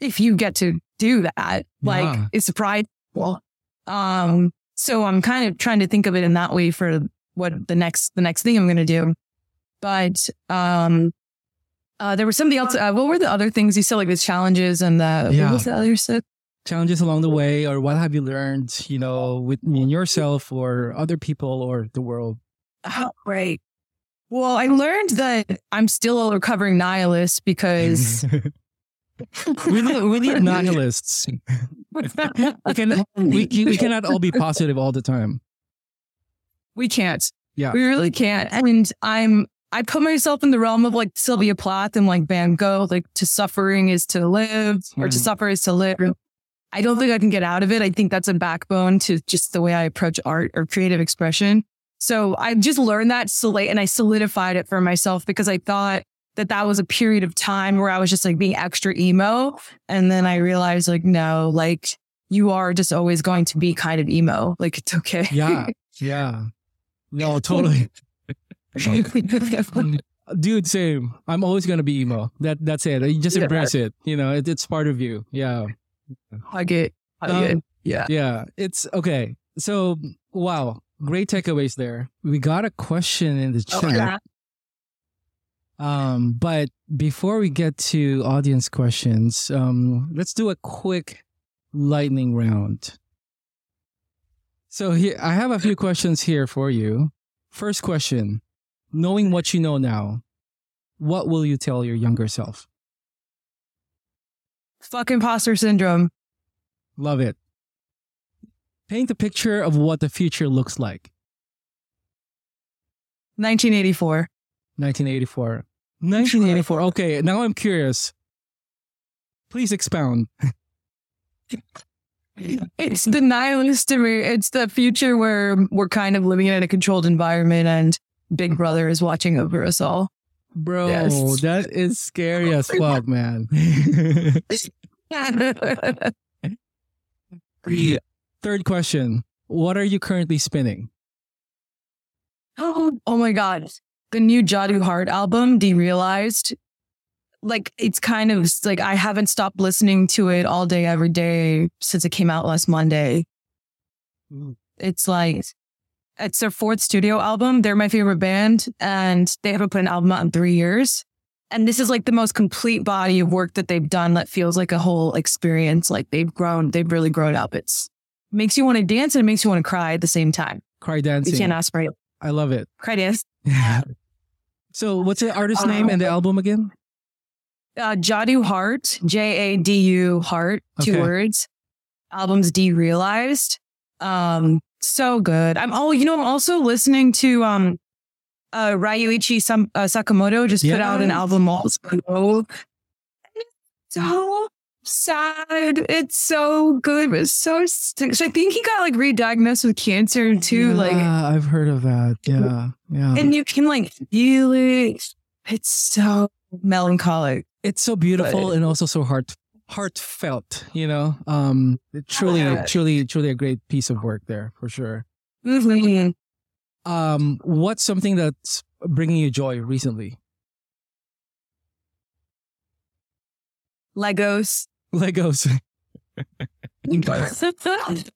if you get to do that. Like yeah. it's prideful. Um, so I'm kind of trying to think of it in that way for what the next, the next thing I'm going to do. But, um, uh, there was something else. Uh, what were the other things you said, like the challenges and the yeah. what was the other stuff? Challenges along the way, or what have you learned? You know, with in yourself or other people or the world. Oh, right. Well, I learned that I'm still a recovering nihilist because we need we need nihilists. we can we we cannot all be positive all the time. We can't. Yeah, we really can't. And I'm I put myself in the realm of like Sylvia Plath and like Van Gogh, like to suffering is to live or mm. to suffer is to live. I don't think I can get out of it. I think that's a backbone to just the way I approach art or creative expression. So I just learned that so and I solidified it for myself because I thought that that was a period of time where I was just like being extra emo. And then I realized like, no, like you are just always going to be kind of emo. Like it's okay. Yeah. Yeah. No, totally. Dude, same. I'm always gonna be emo. That that's it. You just embrace it. You know, it, it's part of you. Yeah. I get. I um, get. Yeah. Yeah. It's okay. So wow, great takeaways there. We got a question in the chat. Oh, um, but before we get to audience questions, um, let's do a quick lightning round. So here, I have a few questions here for you. First question knowing what you know now, what will you tell your younger self? Fuck imposter syndrome. Love it. Paint a picture of what the future looks like. 1984. 1984. 1984. Okay, now I'm curious. Please expound. it's the nihilist to me. It's the future where we're kind of living in a controlled environment and Big Brother is watching over us all. Bro, yes. that is scary as fuck, man. Third question. What are you currently spinning? Oh, oh my God. The new Jadu Heart album, Derealized. Like, it's kind of like I haven't stopped listening to it all day, every day since it came out last Monday. Mm. It's like it's their fourth studio album. They're my favorite band and they haven't put an album out in three years. And this is like the most complete body of work that they've done that feels like a whole experience. Like they've grown, they've really grown up. It's makes you want to dance and it makes you want to cry at the same time. Cry dancing. You can't ask for it. I love it. Cry dance. Yeah. so what's the artist name and the album again? Uh, Jadu Heart, J A D U Heart, two okay. words. Album's Derealized. Um, so good. I'm oh, you know, I'm also listening to um uh Ryuichi Sam- uh, Sakamoto just put out an album also. So sad. It's so good, but so st- so I think he got like re-diagnosed with cancer too. Yeah, like I've heard of that. Yeah. Yeah. And you can like feel it. It's so melancholic. It's so beautiful but, and also so heart heartfelt, you know. Um truly truly truly a great piece of work there for sure. Mm-hmm. Um what's something that's bringing you joy recently? Legos. Legos.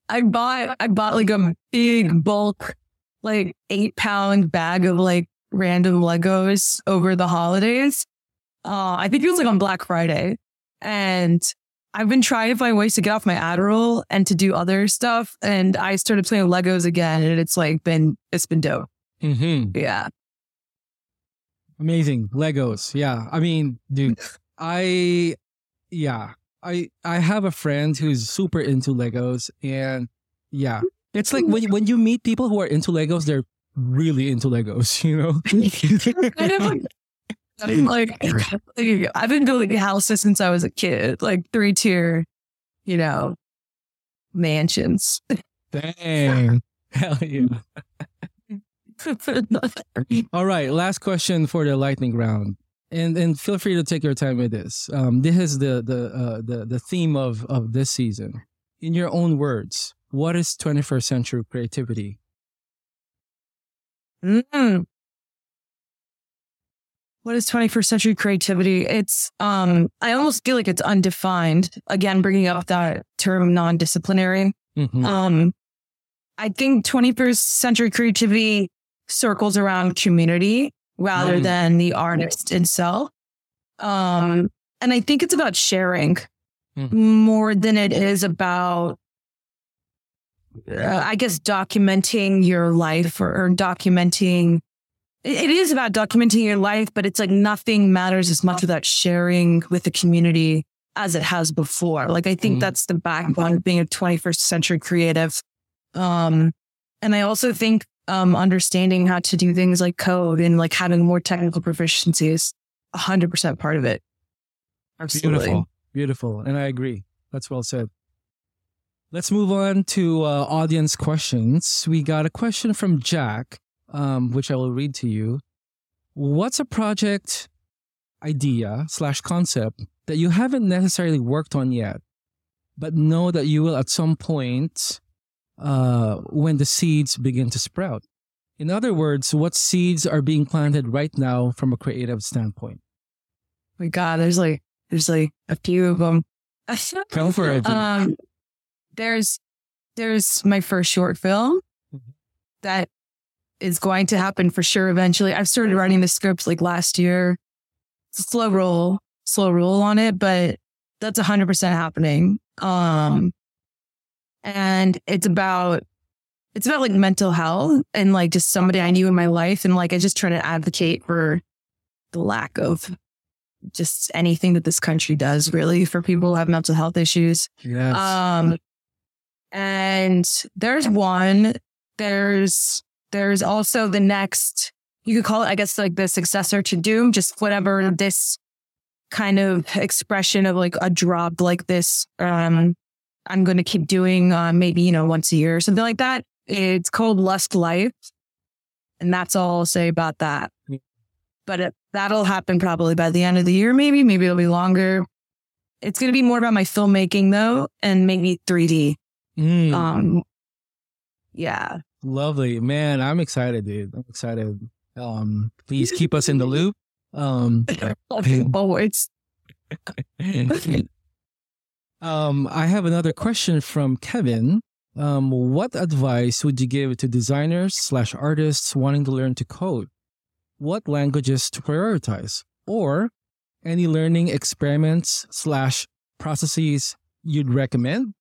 I bought I bought like a big bulk like 8 pound bag of like random Legos over the holidays. Uh I think it was like on Black Friday and I've been trying to find ways to get off my Adderall and to do other stuff. And I started playing Legos again, and it's like been it's been dope. Mm-hmm. Yeah, amazing Legos. Yeah, I mean, dude, I yeah, I I have a friend who's super into Legos, and yeah, it's like when when you meet people who are into Legos, they're really into Legos. You know, kind of like, like I've been building houses since I was a kid, like three tier, you know, mansions. Dang, hell yeah. All right, last question for the lightning round, and and feel free to take your time with this. Um, this is the the uh, the the theme of of this season. In your own words, what is 21st century creativity? Mm. What is 21st century creativity? It's um I almost feel like it's undefined. Again, bringing up that term non-disciplinary. Mhm. Um I think 21st century creativity circles around community rather Mm. than the artist itself. Um and I think it's about sharing Mm. more than it is about uh, I guess documenting your life or, or documenting it is about documenting your life, but it's like nothing matters as much without sharing with the community as it has before. Like I think Mhm. that's the backbone of being a 21st century creative. Um, and I also think um, understanding how to do things like code and like having more technical proficiency is 100% part of it. Absolutely. Beautiful, beautiful, and I agree. That's well said. Let's move on to uh, audience questions. We got a question from Jack, um, which I will read to you. What's a project idea slash concept that you haven't necessarily worked on yet, but know that you will at some point uh, when the seeds begin to sprout? In other words, what seeds are being planted right now from a creative standpoint? my God, there's like, there's like a few of them. Go for it. Um, there's there's my first short film Mhm. that is going to happen for sure eventually. I've started writing the script like last year. It's a slow roll, slow roll on it, but that's hundred percent happening. Um, and it's about it's about like mental health and like just somebody I knew in my life, and like I just try to advocate for the lack of just anything that this country does really for people who have mental health issues. yes. Um, and there's one. There's there's also the next. You could call it, I guess, like the successor to Doom. Just whatever this kind of expression of like a drop like this. Um, I'm going to keep doing uh, maybe you know once a year or something like that. It's called Lust Life, and that's all I'll say about that. But it, that'll happen probably by the end of the year. Maybe maybe it'll be longer. It's going to be more about my filmmaking though, and maybe 3D. Mm. Um, yeah. Lovely. Man, I'm excited, dude. I'm excited. Um, please keep us in the loop. Um, it's um, I have another question from Kevin. Um, what advice would you give to designers slash artists wanting to learn to code? What languages to prioritize? Or any learning experiments slash processes you'd recommend?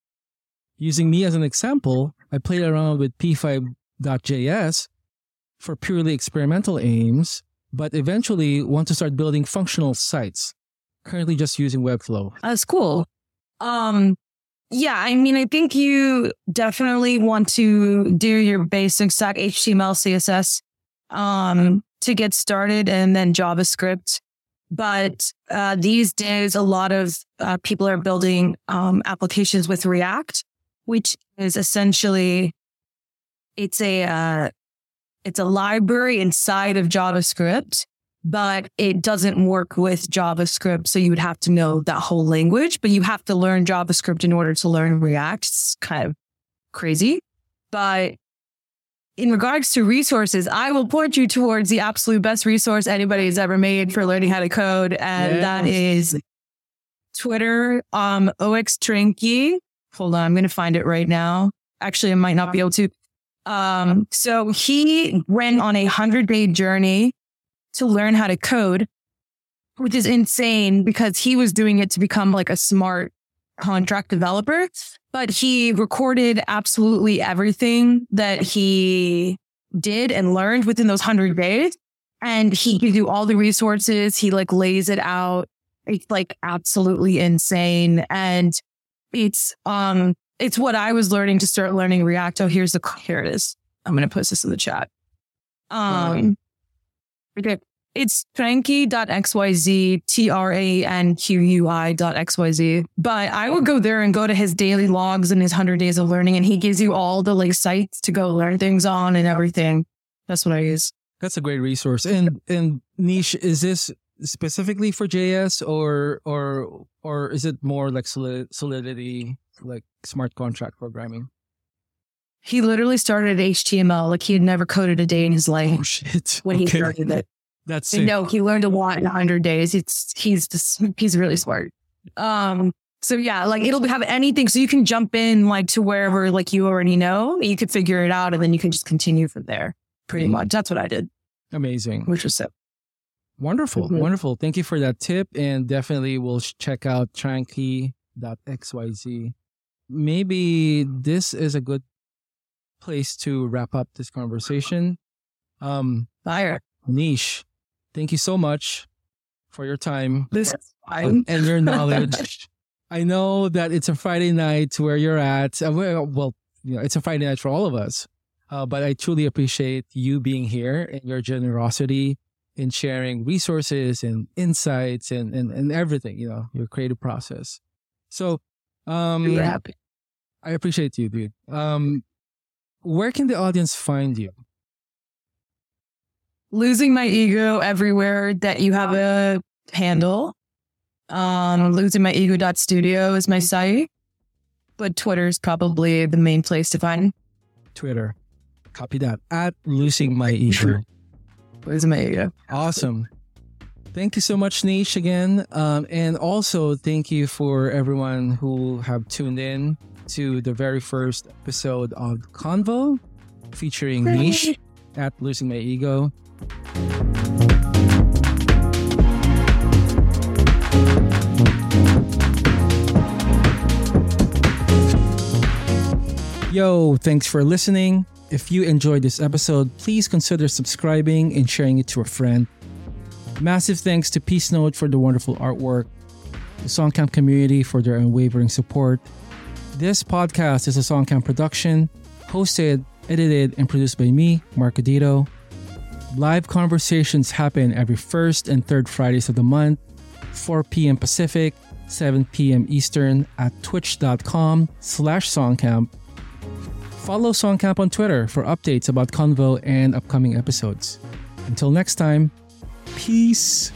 Using me as an example, I played around with p5.js for purely experimental aims, but eventually want to start building functional sites. Currently just using Webflow. that's cool. Um, yeah, I mean, I think you definitely want to do your basic stack HTML, CSS, um, to get started and then JavaScript. But, uh, these days, a lot of, uh, people are building, um, applications with React, which is essentially, it's a, uh, it's a library inside of JavaScript but it doesn't work with JavaScript. So you would have to know that whole language, but you have to learn JavaScript in order to learn React. It's kind of crazy. But in regards to resources, I will point you towards the absolute best resource anybody has ever made for learning how to code. And that Yes. is Twitter, um, 0xTranqui. Hold on, I'm going to find it right now. Actually, I might not be able to. Um, so he went on a hundred day journey to learn how to code, which is insane because he was doing it to become like a smart contract developer. But he recorded absolutely everything that he did and learned within those hundred days. And he gives you all the resources. He like lays it out It's like absolutely insane. And it's, um, it's what I was learning to start learning React. Oh, here's the, here it is. I'm going to post this in the chat. Um, okay. It's tranqui.xyz, T R A N Q U I.xyz. But I would go there and go to his daily logs and his 100 days of learning, and he gives you all the like sites to go learn things on and everything. That's what I use. That's a great resource. And and Neesh is this specifically for JS or or or is it more like Solidity, like smart contract programming? He literally started HTML like he had never coded a day in his life Oh shit! when he started it. That's sick. no, he learned a lot in 100 days. It's he's just, he's really smart. Um so yeah, like it'll have anything so you can jump in like to wherever like you already know. You could figure it out and then you can just continue from there. Pretty much. That's what I did, amazing. which was so Wonderful, Mhm. wonderful. Thank you for that tip, and definitely we'll ch- check out tranqui.xyz. Maybe this is a good place to wrap up this conversation. Um, fire. Neesh, thank you so much for your time This is and, your knowledge. I know that it's a Friday night where you're at. Uh, well, well, you know, it's a Friday night for all of us. Uh, but I truly appreciate you being here and your generosity in sharing resources and insights and, and, and everything, you know, your creative process. So, um, Super happy. I appreciate you, dude. Um, where can the audience find you? Losing my ego everywhere that you have a handle. Um losing my ego.studio is my site. But Twitter is probably the main place to find Twitter. Copy that. At losing my ego. Losing my ego. Awesome. Thank you so much, Neesh, again. Um, and also, thank you for everyone who have tuned in to the very first episode of Convo featuring Neesh at Losing My Ego. Yo, thanks for listening. If you enjoyed this episode, please consider subscribing and sharing it to a friend. Massive thanks to Peace Note for the wonderful artwork, the Songcamp community for their unwavering support. This podcast is a Songcamp production, hosted, edited, and produced by me, Mark Adito. Live conversations happen every first and third Fridays of the month, 4 p.m. Pacific, 7 p.m. Eastern at twitch.com slash songcamp. Follow Songcamp on Twitter for updates about Convo and upcoming episodes. Until next time, peace.